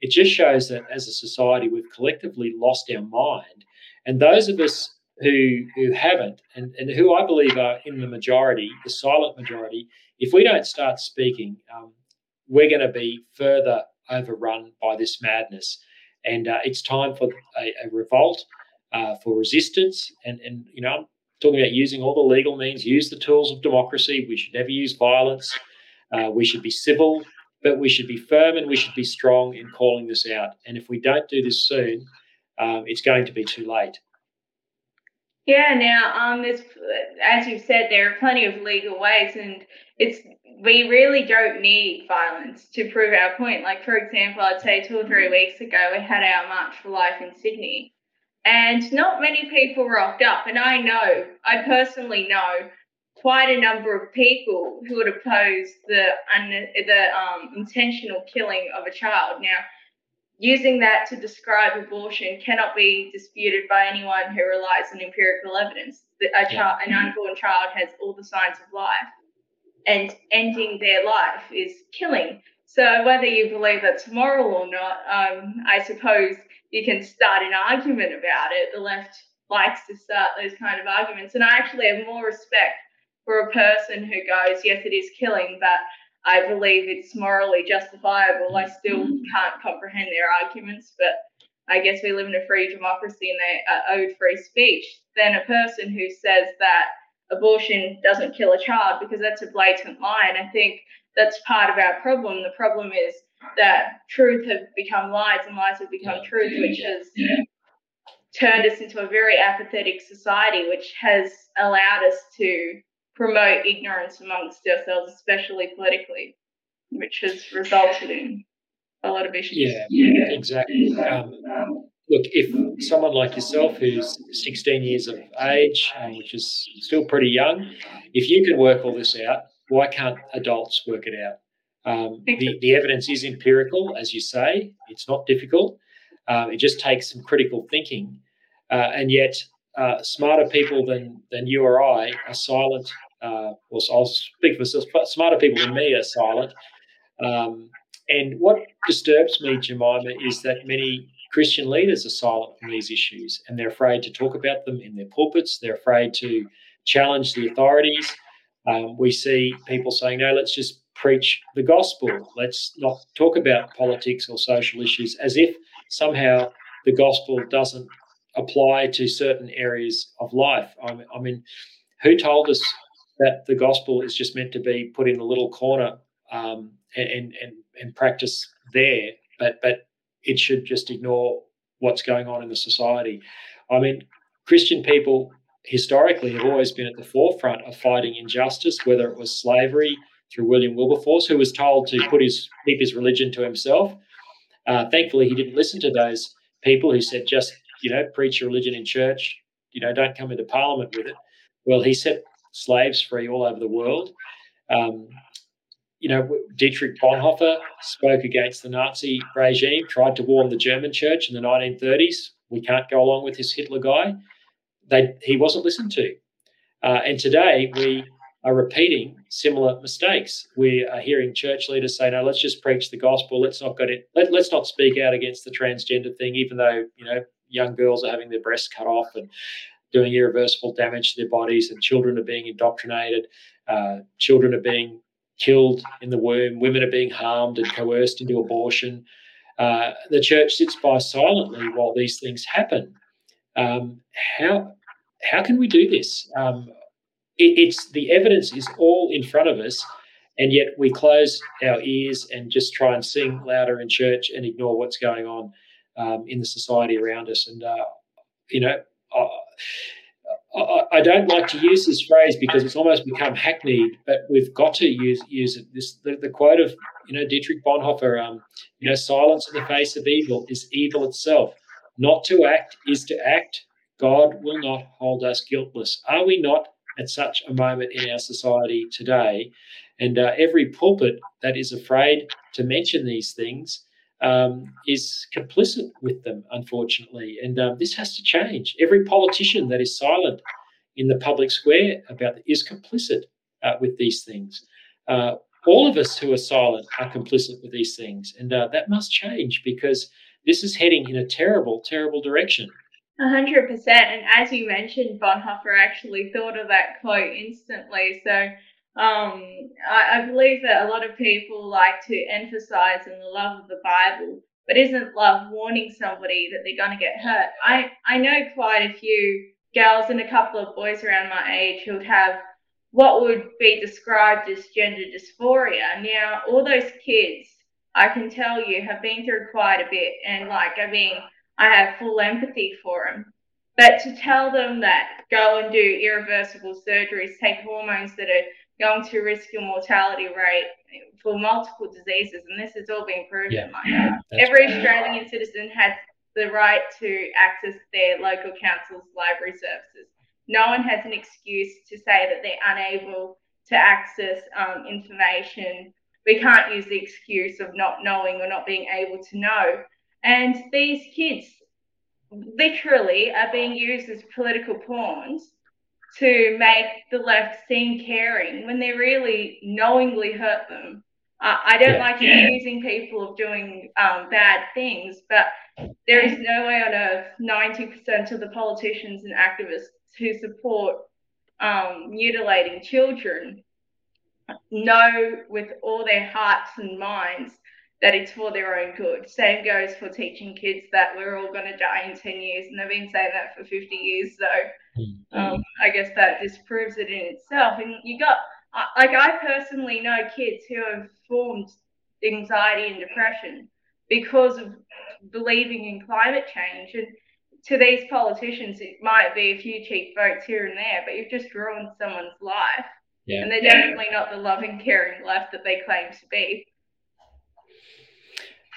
it just shows that as a society, we've collectively lost our mind. And those of us who who haven't, and, and who I believe are in the majority, the silent majority, if we don't start speaking, um, we're going to be further overrun by this madness. And uh, it's time for a, a revolt, uh, for resistance. And, and, you know, I'm talking about using all the legal means, use the tools of democracy. We should never use violence. Uh, we should be civil but we should be firm and we should be strong in calling this out. And if we don't do this soon, um, it's going to be too late. Yeah, now um, there's, as you've said, there are plenty of legal ways, and it's we really don't need violence to prove our point. Like for example, I'd say two or three weeks ago we had our March for Life in Sydney, and not many people rocked up. And I know, I personally know quite a number of people who would oppose the un- the um, intentional killing of a child. Now, using that to describe abortion cannot be disputed by anyone who relies on empirical evidence. That a child, an unborn child, has all the signs of life, and ending their life is killing. So whether you believe that's moral or not, um, I suppose you can start an argument about it. The left likes to start those kind of arguments. And I actually have more respect for a person who goes, yes, it is killing, but I believe it's morally justifiable. I still mm. can't comprehend their arguments, but I guess we live in a free democracy and they are owed free speech. Then a person who says that abortion doesn't kill a child because that's a blatant lie. And I think that's part of our problem. The problem is that truth have become lies and lies have become truth, which has turned us into a very apathetic society, which has allowed us to promote ignorance amongst ourselves, especially politically, which has resulted in a lot of issues. Yeah, yeah. exactly. Um, look, if someone like yourself, who's 16 years of age, um, which is still pretty young, if you can work all this out, why can't adults work it out? Um, the, the evidence is empirical, as you say. It's not difficult. Um, it just takes some critical thinking. Uh, and yet, uh, smarter people than, than you or I are silent. Uh, well, I'll speak for. Smarter people than me are silent. Um, and what disturbs me, Jemima, is that many Christian leaders are silent on these issues and they're afraid to talk about them in their pulpits. They're afraid to challenge the authorities. Um, we see people saying, no, let's just preach the gospel. Let's not talk about politics or social issues as if somehow the gospel doesn't apply to certain areas of life. I mean, who told us that the gospel is just meant to be put in a little corner um, and, and, and practice there, but, but it should just ignore what's going on in the society? I mean, Christian people historically have always been at the forefront of fighting injustice, whether it was slavery through William Wilberforce, who was told to put his keep his religion to himself. Uh, thankfully, he didn't listen to those people who said, "Just you know, preach your religion in church. You know, don't come into Parliament with it." Well, he set slaves free all over the world. Um, you know, Dietrich Bonhoeffer spoke against the Nazi regime, tried to warn the German church in the 1930s. We can't go along with this Hitler guy. They, he wasn't listened to. Uh, and today we are repeating similar mistakes. We are hearing church leaders say, "No, let's just preach the gospel. Let's not it. Let, let's not speak out against the transgender thing, even though you know young girls are having their breasts cut off and doing irreversible damage to their bodies, and children are being indoctrinated. Uh, children are being killed in the womb. Women are being harmed and coerced into abortion. Uh, the church sits by silently while these things happen. Um, how how can we do this? Um, it, it's the evidence is all in front of us, and yet we close our ears and just try and sing louder in church and ignore what's going on um, in the society around us. And uh, you know, I, don't like to use this phrase because it's almost become hackneyed, but we've got to use use it. This the, the quote of you know Dietrich Bonhoeffer, um, you know, silence in the face of evil is evil itself. Not to act is to act. God will not hold us guiltless. Are we not at such a moment in our society today. And uh, every pulpit that is afraid to mention these things um, is complicit with them, unfortunately. And um, this has to change. Every politician that is silent in the public square about it is complicit uh, with these things. Uh, all of us who are silent are complicit with these things. And uh, that must change because this is heading in a terrible, terrible direction. A hundred percent. And as you mentioned, Bonhoeffer actually thought of that quote instantly. So um, I, I, believe that a lot of people like to emphasize in the love of the Bible, but isn't love warning somebody that they're going to get hurt? I, I know quite a few girls and a couple of boys around my age who'd have what would be described as gender dysphoria. Now, all those kids, I can tell you, have been through quite a bit and like I mean, I have full empathy for them. But to tell them that go and do irreversible surgeries, take hormones that are going to risk your mortality rate for multiple diseases, and this has all been proven. Yeah, like every right. Australian citizen has the right to access their local council's library services. No one has an excuse to say that they're unable to access um, information. We can't use the excuse of not knowing or not being able to know and these kids literally are being used as political pawns to make the left seem caring when they really knowingly hurt them. Uh, I don't yeah. like accusing people of doing um, bad things, but there is no way on earth 90% of the politicians and activists who support um, mutilating children know with all their hearts and minds that it's for their own good. Same goes for teaching kids that we're all going to die in 10 years, and they've been saying that for 50 years. So. Um, I guess that disproves it in itself. And you got, like, I personally know kids who have formed anxiety and depression because of believing in climate change. And to these politicians, it might be a few cheap votes here and there, but you've just ruined someone's life. Yeah. And they're definitely not the loving, caring life that they claim to be.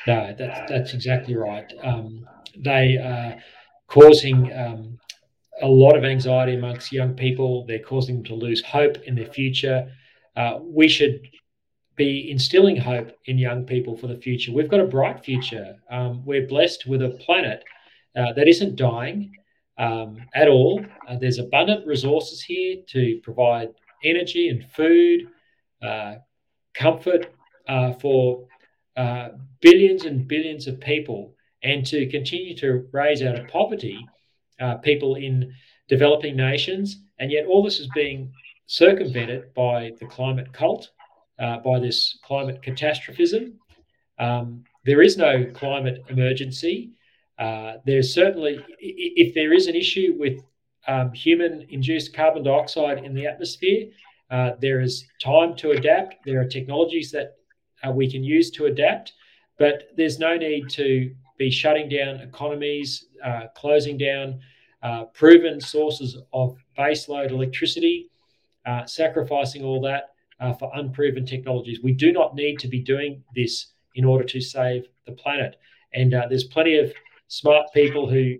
No, that's that's exactly right. Um, they are causing um, a lot of anxiety amongst young people. They're causing them to lose hope in their future. Uh, we should be instilling hope in young people for the future. We've got a bright future. Um, we're blessed with a planet uh, that isn't dying um, at all. Uh, there's abundant resources here to provide energy and food, uh, comfort uh, for uh, billions and billions of people, and to continue to raise out of poverty uh, people in developing nations. And yet, all this is being circumvented by the climate cult, uh, by this climate catastrophism. Um, there is no climate emergency. Uh, there's certainly, if there is an issue with um, human induced carbon dioxide in the atmosphere, uh, there is time to adapt. There are technologies that uh, we can use to adapt. But there's no need to be shutting down economies, uh, closing down uh, proven sources of baseload electricity, uh, sacrificing all that uh, for unproven technologies. We do not need to be doing this in order to save the planet. And uh, there's plenty of smart people who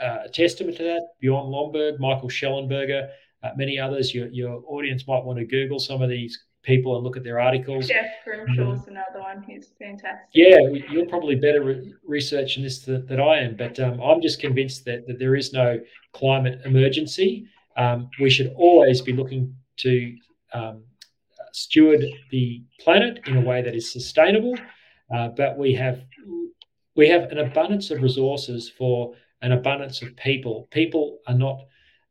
uh, testament to that. Bjorn Lomborg, Michael Shellenberger, many others. Your, your audience might want to Google some of these people and look at their articles. Jeff Grimshaw's mm-hmm. another He's fantastic. Yeah, you're probably better re- researching this than, than I am, but um, I'm just convinced that, that there is no climate emergency. Um, we should always be looking to um, steward the planet in a way that is sustainable, uh, but we have we have an abundance of resources for an abundance of people. People are not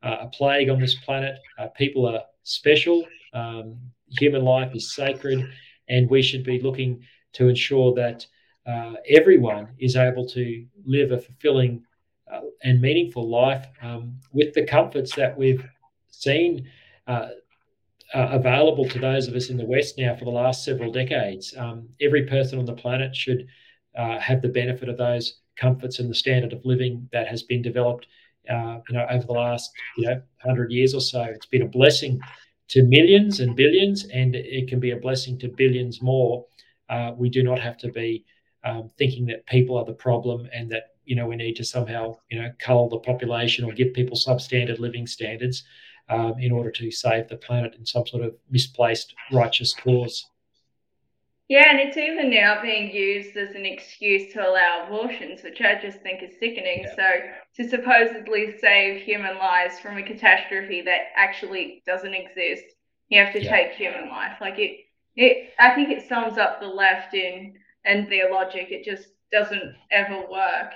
uh, a plague on this planet. Uh, people are special. Um, human life is sacred, and we should be looking to ensure that uh, everyone is able to live a fulfilling uh, and meaningful life um, with the comforts that we've seen uh, uh, available to those of us in the West now for the last several decades. Um, every person on the planet should uh, have the benefit of those comforts and the standard of living that has been developed, uh, you know, over the last you know hundred years or so. It's been a blessing to millions and billions, and it can be a blessing to billions more. Uh, we do not have to be um, thinking that people are the problem and that you know we need to somehow you know cull the population or give people substandard living standards um, in order to save the planet in some sort of misplaced righteous cause. Yeah, and it's even now being used as an excuse to allow abortions, which I just think is sickening. Yeah. So, to supposedly save human lives from a catastrophe that actually doesn't exist, you have to yeah. take human life. Like it, it. I think it sums up the left in and their logic. It just doesn't ever work.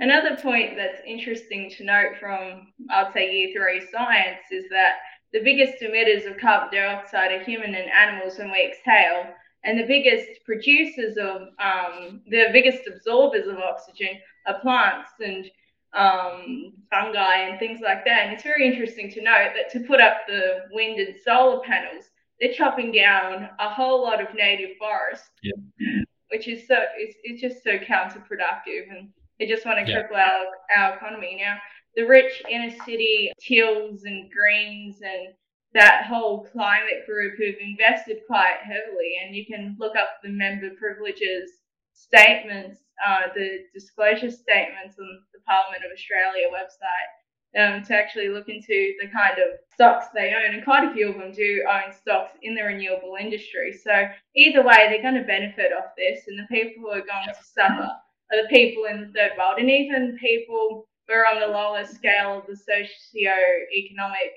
Another point that's interesting to note from, I'd say, year three science is that the biggest emitters of carbon dioxide are human and animals when we exhale and the biggest producers of, um, the biggest absorbers of oxygen are plants and um, fungi and things like that. And it's very interesting to note that to put up the wind and solar panels, they're chopping down a whole lot of native forest, yeah. which is so it's, it's just so counterproductive, and they just want to yeah. cripple our, our economy. Now, the rich inner city teals and greens and that whole climate group who've invested quite heavily, and you can look up the member privileges statements, uh, the disclosure statements on the Parliament of Australia website. Um, to actually look into the kind of stocks they own, and quite a few of them do own stocks in the renewable industry. So either way, they're going to benefit off this, and the people who are going to suffer are the people in the third world, and even people who are on the lower scale of the socio-economic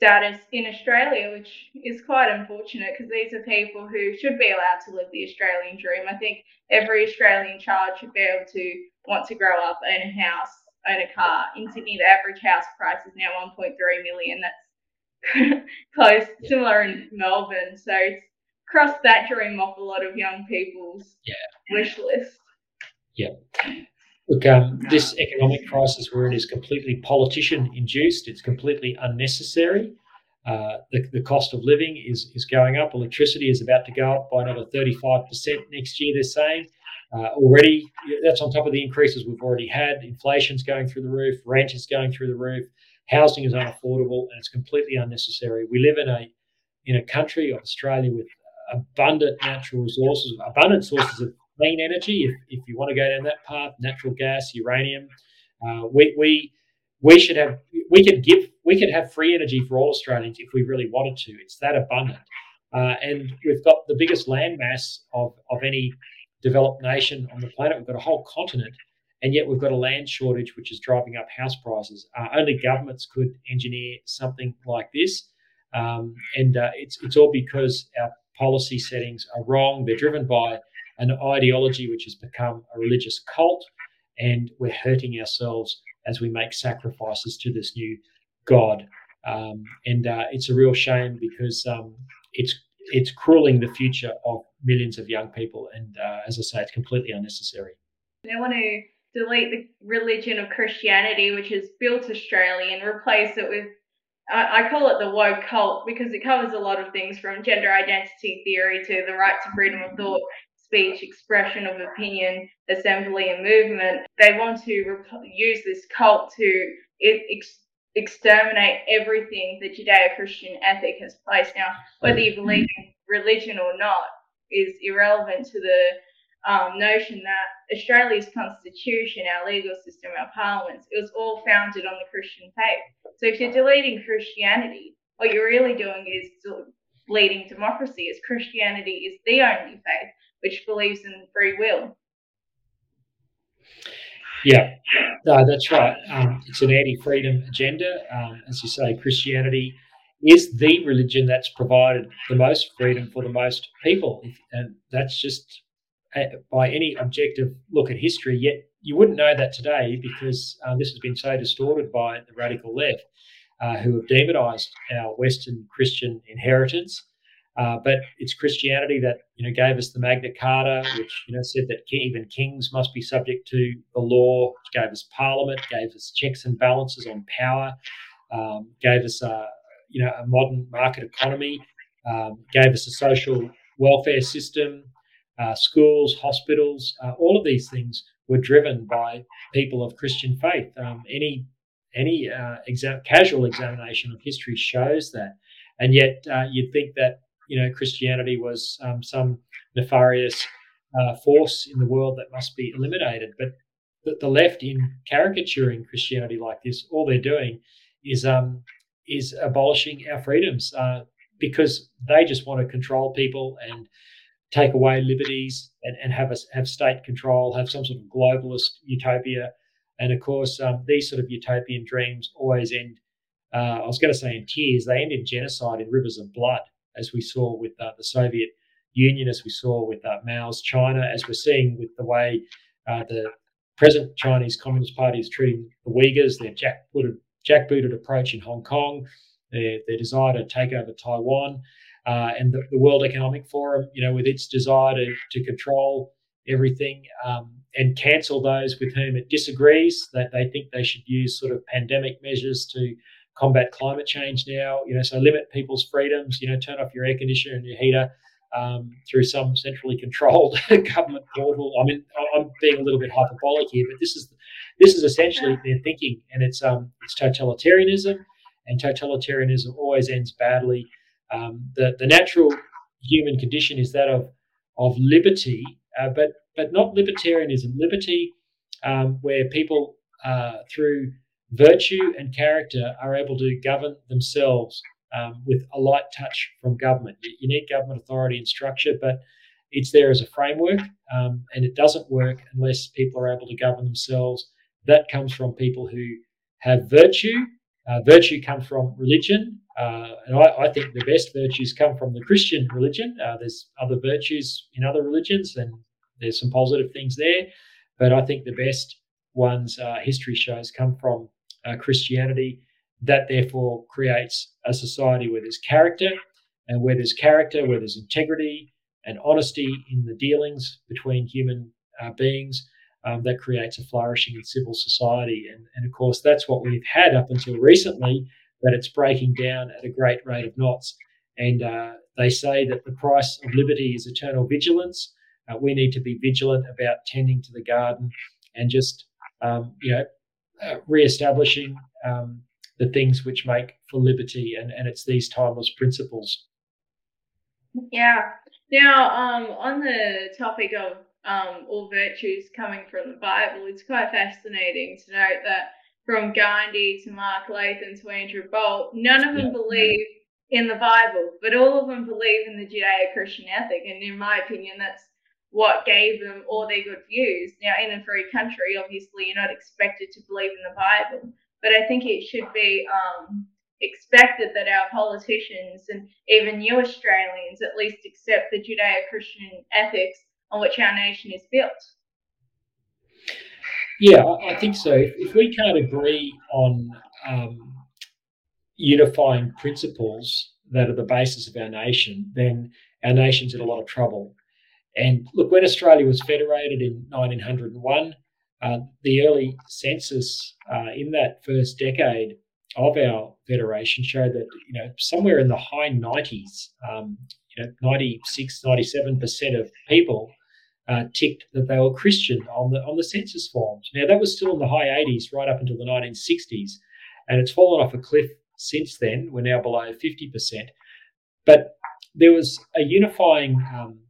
status in Australia, which is quite unfortunate because these are people who should be allowed to live the Australian dream. I think every Australian child should be able to want to grow up, own a house, own a car. In Sydney, the average house price is now 1.3 million. That's close, similar in Melbourne. So it's crossed that dream off a lot of young people's yeah. wish list. Yeah. Look, um, this economic crisis we're in is completely politician induced. It's completely unnecessary. Uh, the, the cost of living is, is going up. Electricity is about to go up by another 35% next year, they're saying. Uh, already, that's on top of the increases we've already had. Inflation's going through the roof, rent is going through the roof, housing is unaffordable, and it's completely unnecessary. We live in a in a country of Australia with abundant natural resources, abundant sources of clean energy, if, if you want to go down that path, natural gas, uranium. Uh, we, we, we should have, we could give, we could have free energy for all Australians if we really wanted to. It's that abundant. Uh, and we've got the biggest land mass of, of any developed nation on the planet. We've got a whole continent, and yet we've got a land shortage which is driving up house prices. Uh, only governments could engineer something like this. Um, and uh, it's, it's all because our policy settings are wrong. They're driven by an ideology which has become a religious cult, and we're hurting ourselves as we make sacrifices to this new God. Um, and uh, it's a real shame because um, it's it's crueling the future of millions of young people. And uh, as I say, it's completely unnecessary. They want to delete the religion of Christianity, which has built Australia, and replace it with I, call it the woke cult because it covers a lot of things from gender identity theory to the right to freedom of thought speech, expression of opinion, assembly, and movement. They want to rep- use this cult to ex- exterminate everything the Judeo Christian ethic has placed. Now, whether you believe in religion or not is irrelevant to the um, notion that Australia's constitution, our legal system, our parliaments, it was all founded on the Christian faith. So if you're deleting Christianity, what you're really doing is deleting democracy, as Christianity is the only faith which believes in free will. Yeah, no, that's right. Um, it's an anti-freedom agenda. Um, as you say, Christianity is the religion that's provided the most freedom for the most people, and that's just uh, by any objective look at history. Yet you wouldn't know that today because uh, this has been so distorted by the radical left, uh, who have demonized our Western Christian inheritance uh, but it's Christianity that you know gave us the Magna Carta, which you know said that even kings must be subject to the law. Which gave us Parliament, gave us checks and balances on power, um, gave us a you know a modern market economy, um, gave us a social welfare system, uh, schools, hospitals. Uh, all of these things were driven by people of Christian faith. Um, any any uh, casual examination of history shows that, and yet uh, you'd think that you know Christianity was um, some nefarious uh, force in the world that must be eliminated. But the, the, left, in caricaturing Christianity like this, all they're doing is um, is abolishing our freedoms uh, because they just want to control people and take away liberties and, and have us have state control, have some sort of globalist utopia. And of course, um, these sort of utopian dreams always end. Uh, I was going to say in tears. They end in genocide in rivers of blood as we saw with uh, the Soviet Union, as we saw with uh, Mao's China, as we're seeing with the way uh, the present Chinese Communist Party is treating the Uyghurs, their jackbooted, jackbooted approach in Hong Kong, their, their desire to take over Taiwan, uh, and the, the, World Economic Forum, you know, with its desire to, to control everything um, and cancel those with whom it disagrees, that they think they should use sort of pandemic measures to combat climate change now. You know, so limit people's freedoms. You know, turn off your air conditioner and your heater um, through some centrally controlled government portal. I mean, I'm being a little bit hyperbolic here, but this is this is essentially their thinking, and it's um, it's totalitarianism, and totalitarianism always ends badly. Um, the the natural human condition is that of of liberty, uh, but but not libertarianism. Liberty, um, where people uh, through virtue and character are able to govern themselves um, with a light touch from government. You need government authority and structure, but it's there as a framework, um, and it doesn't work unless people are able to govern themselves. That comes from people who have virtue. Uh, virtue comes from religion, Uh, and I, I, think the best virtues come from the Christian religion. Uh, there's other virtues in other religions, and there's some positive things there. But I think the best ones uh, history shows come from uh, Christianity. That therefore creates a society where there's character, and where there's character, where there's integrity and honesty in the dealings between human uh, beings. Um, that creates a flourishing and civil society. And, and of course, that's what we've had up until recently, that it's breaking down at a great rate of knots. And uh, they say that the price of liberty is eternal vigilance. Uh, we need to be vigilant about tending to the garden and just, um, you know, uh, re-establishing um, the things which make for liberty. And, and it's these timeless principles. Yeah. Now, um, on the topic of um, all virtues coming from the Bible, it's quite fascinating to note that from Gandhi to Mark Latham to Andrew Bolt, none of them yeah. believe in the Bible, but all of them believe in the Judeo Christian ethic. And in my opinion, that's what gave them all their good views. Now, in a free country, obviously, you're not expected to believe in the Bible, but I think it should be um, expected that our politicians and even new Australians at least accept the Judeo Christian ethics on which our nation is built. Yeah, I think so. If, we can't agree on um, unifying principles that are the basis of our nation, then our nation's in a lot of trouble. And look, when Australia was federated in 1901, uh, the early census uh, in that first decade of our federation showed that you know somewhere in the high 90s, um, you know, 96, 97 percent of people uh, ticked that they were Christian on the on the census forms. Now that was still in the high 80s, right up until the 1960s, and it's fallen off a cliff since then. We're now below 50 percent, but there was a unifying um,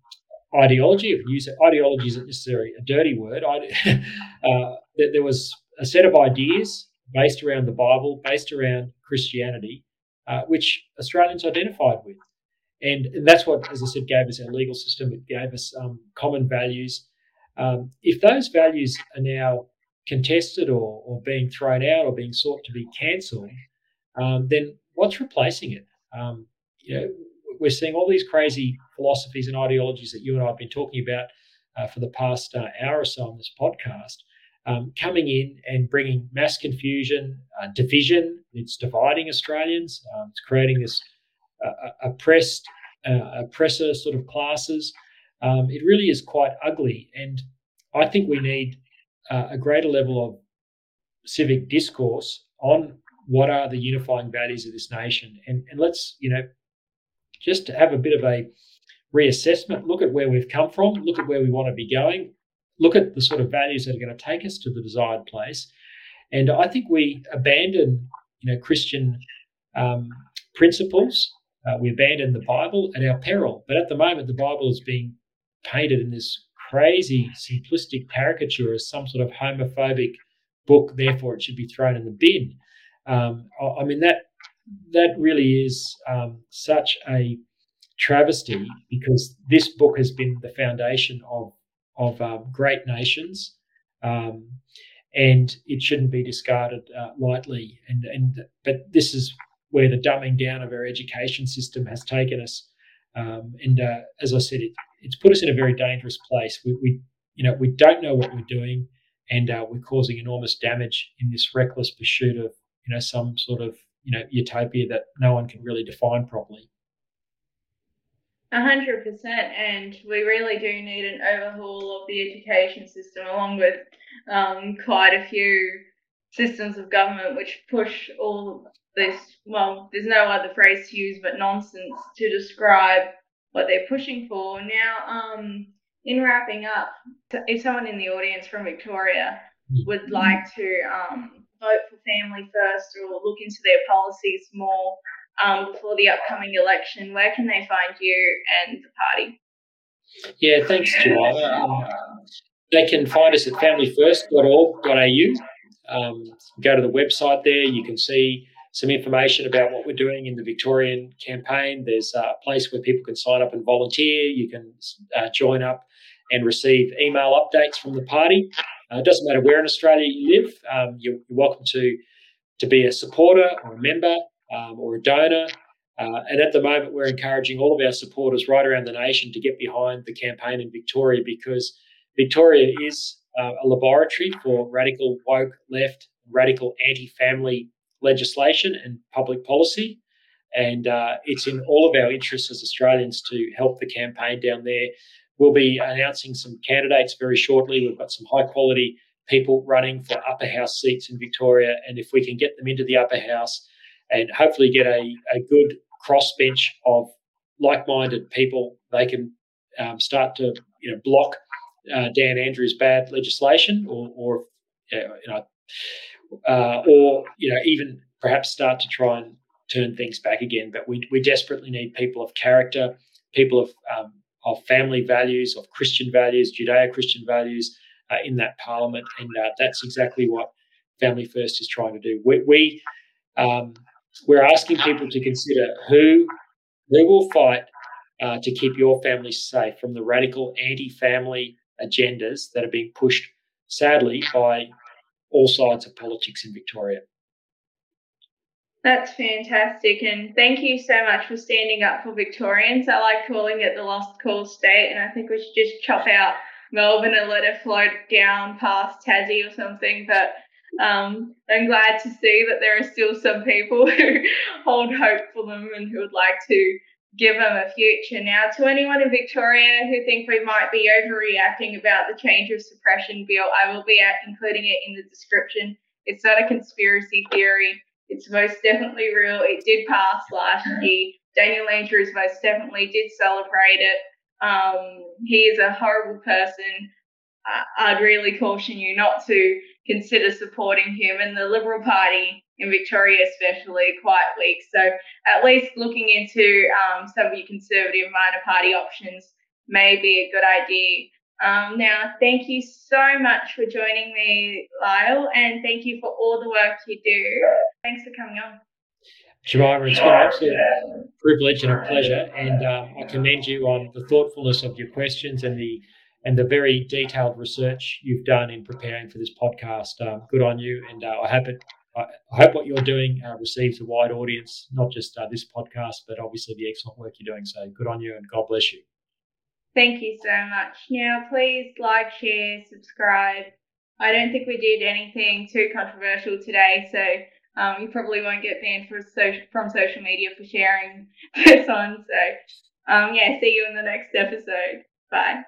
ideology. If use ideology isn't necessarily a dirty word. I, uh, there was a set of ideas based around the Bible, based around Christianity, uh, which Australians identified with. And, and, that's what, as I said, gave us our legal system. It gave us um, common values. Um, if those values are now contested or, or being thrown out or being sought to be cancelled, um, then what's replacing it? Um, you know, we're seeing all these crazy philosophies and ideologies that you and I have been talking about uh, for the past uh, hour or so on this podcast um, coming in and bringing mass confusion, uh, division. It's dividing Australians. Um, it's creating this uh, oppressed, uh, oppressor sort of classes. Um, it really is quite ugly, and I think we need uh, a greater level of civic discourse on what are the unifying values of this nation, and and let's you know just to have a bit of a reassessment. Look at where we've come from. Look at where we want to be going look at the sort of values that are going to take us to the desired place. And I think we abandon, you know, Christian um, principles. Uh, we abandon the Bible at our peril. But at the moment, the Bible is being painted in this crazy, simplistic caricature as some sort of homophobic book. Therefore, it should be thrown in the bin. Um, I, I, mean that that really is um, such a travesty because this book has been the foundation of of um, great nations, um, and it shouldn't be discarded uh, lightly. And and but this is where the dumbing down of our education system has taken us. Um, and uh, as I said, it, it's put us in a very dangerous place. We, we you know we don't know what we're doing, and uh, we're causing enormous damage in this reckless pursuit of you know some sort of you know utopia that no one can really define properly. A hundred percent, and we really do need an overhaul of the education system, along with um, quite a few systems of government which push all this. Well, there's no other phrase to use but nonsense to describe what they're pushing for. Now, um, in wrapping up, if someone in the audience from Victoria would like to um, vote for Family First or look into their policies more um, before the upcoming election, where can they find you and the party? Yeah, thanks, Jemima. Um, they can find us at familyfirst.org.au. Um, go to the website there. You can see some information about what we're doing in the Victorian campaign. There's a place where people can sign up and volunteer. You can uh, join up and receive email updates from the party. Uh, it doesn't matter where in Australia you live. Um, you're, you're welcome to to be a supporter or a member um, or a donor. Uh, and at the moment, we're encouraging all of our supporters right around the nation to get behind the campaign in Victoria because Victoria is uh, a laboratory for radical woke left, radical anti family legislation and public policy. And uh, it's in all of our interests as Australians to help the campaign down there. We'll be announcing some candidates very shortly. We've got some high quality people running for upper house seats in Victoria. And if we can get them into the upper house and hopefully get a, a good crossbench of like minded people, they can um, start to you know block uh, Dan Andrews' bad legislation or, or you know, uh, or you know even perhaps start to try and turn things back again. But we, we desperately need people of character, people of um, of family values, of Christian values, Judeo-Christian values uh, in that parliament, and uh, that's exactly what Family First is trying to do. We, we um, we're asking people to consider who who will fight uh, to keep your family safe from the radical anti-family agendas that are being pushed, sadly, by all sides of politics in Victoria. That's fantastic. And thank you so much for standing up for Victorians. I like calling it the lost cause state. And I think we should just chop out Melbourne and let it float down past Tassie or something. But um, I'm glad to see that there are still some people who hold hope for them and who would like to give them a future. Now, to anyone in Victoria who think we might be overreacting about the change of suppression bill, I will be including it in the description. It's not a conspiracy theory. It's most definitely real. It did pass last year. Daniel Andrews most definitely did celebrate it. Um, he is a horrible person. I'd really caution you not to consider supporting him. And the Liberal Party in Victoria, especially, quite weak. So at least looking into um, some of your conservative minor party options may be a good idea. Um, now, thank you so much for joining me, Lyle, and thank you for all the work you do. Thanks for coming on. Jemima, it's been an absolute privilege and a pleasure, and um, I commend you on the thoughtfulness of your questions and the and the very detailed research you've done in preparing for this podcast. Um, good on you, and uh, I hope it. I hope what you're doing uh, receives a wide audience, not just uh, this podcast, but obviously the excellent work you're doing. So good on you, and God bless you. Thank you so much. Now, please like, share, subscribe. I don't think we did anything too controversial today, so um, you probably won't get banned social, from social media for sharing this on. So, um, yeah, see you in the next episode. Bye.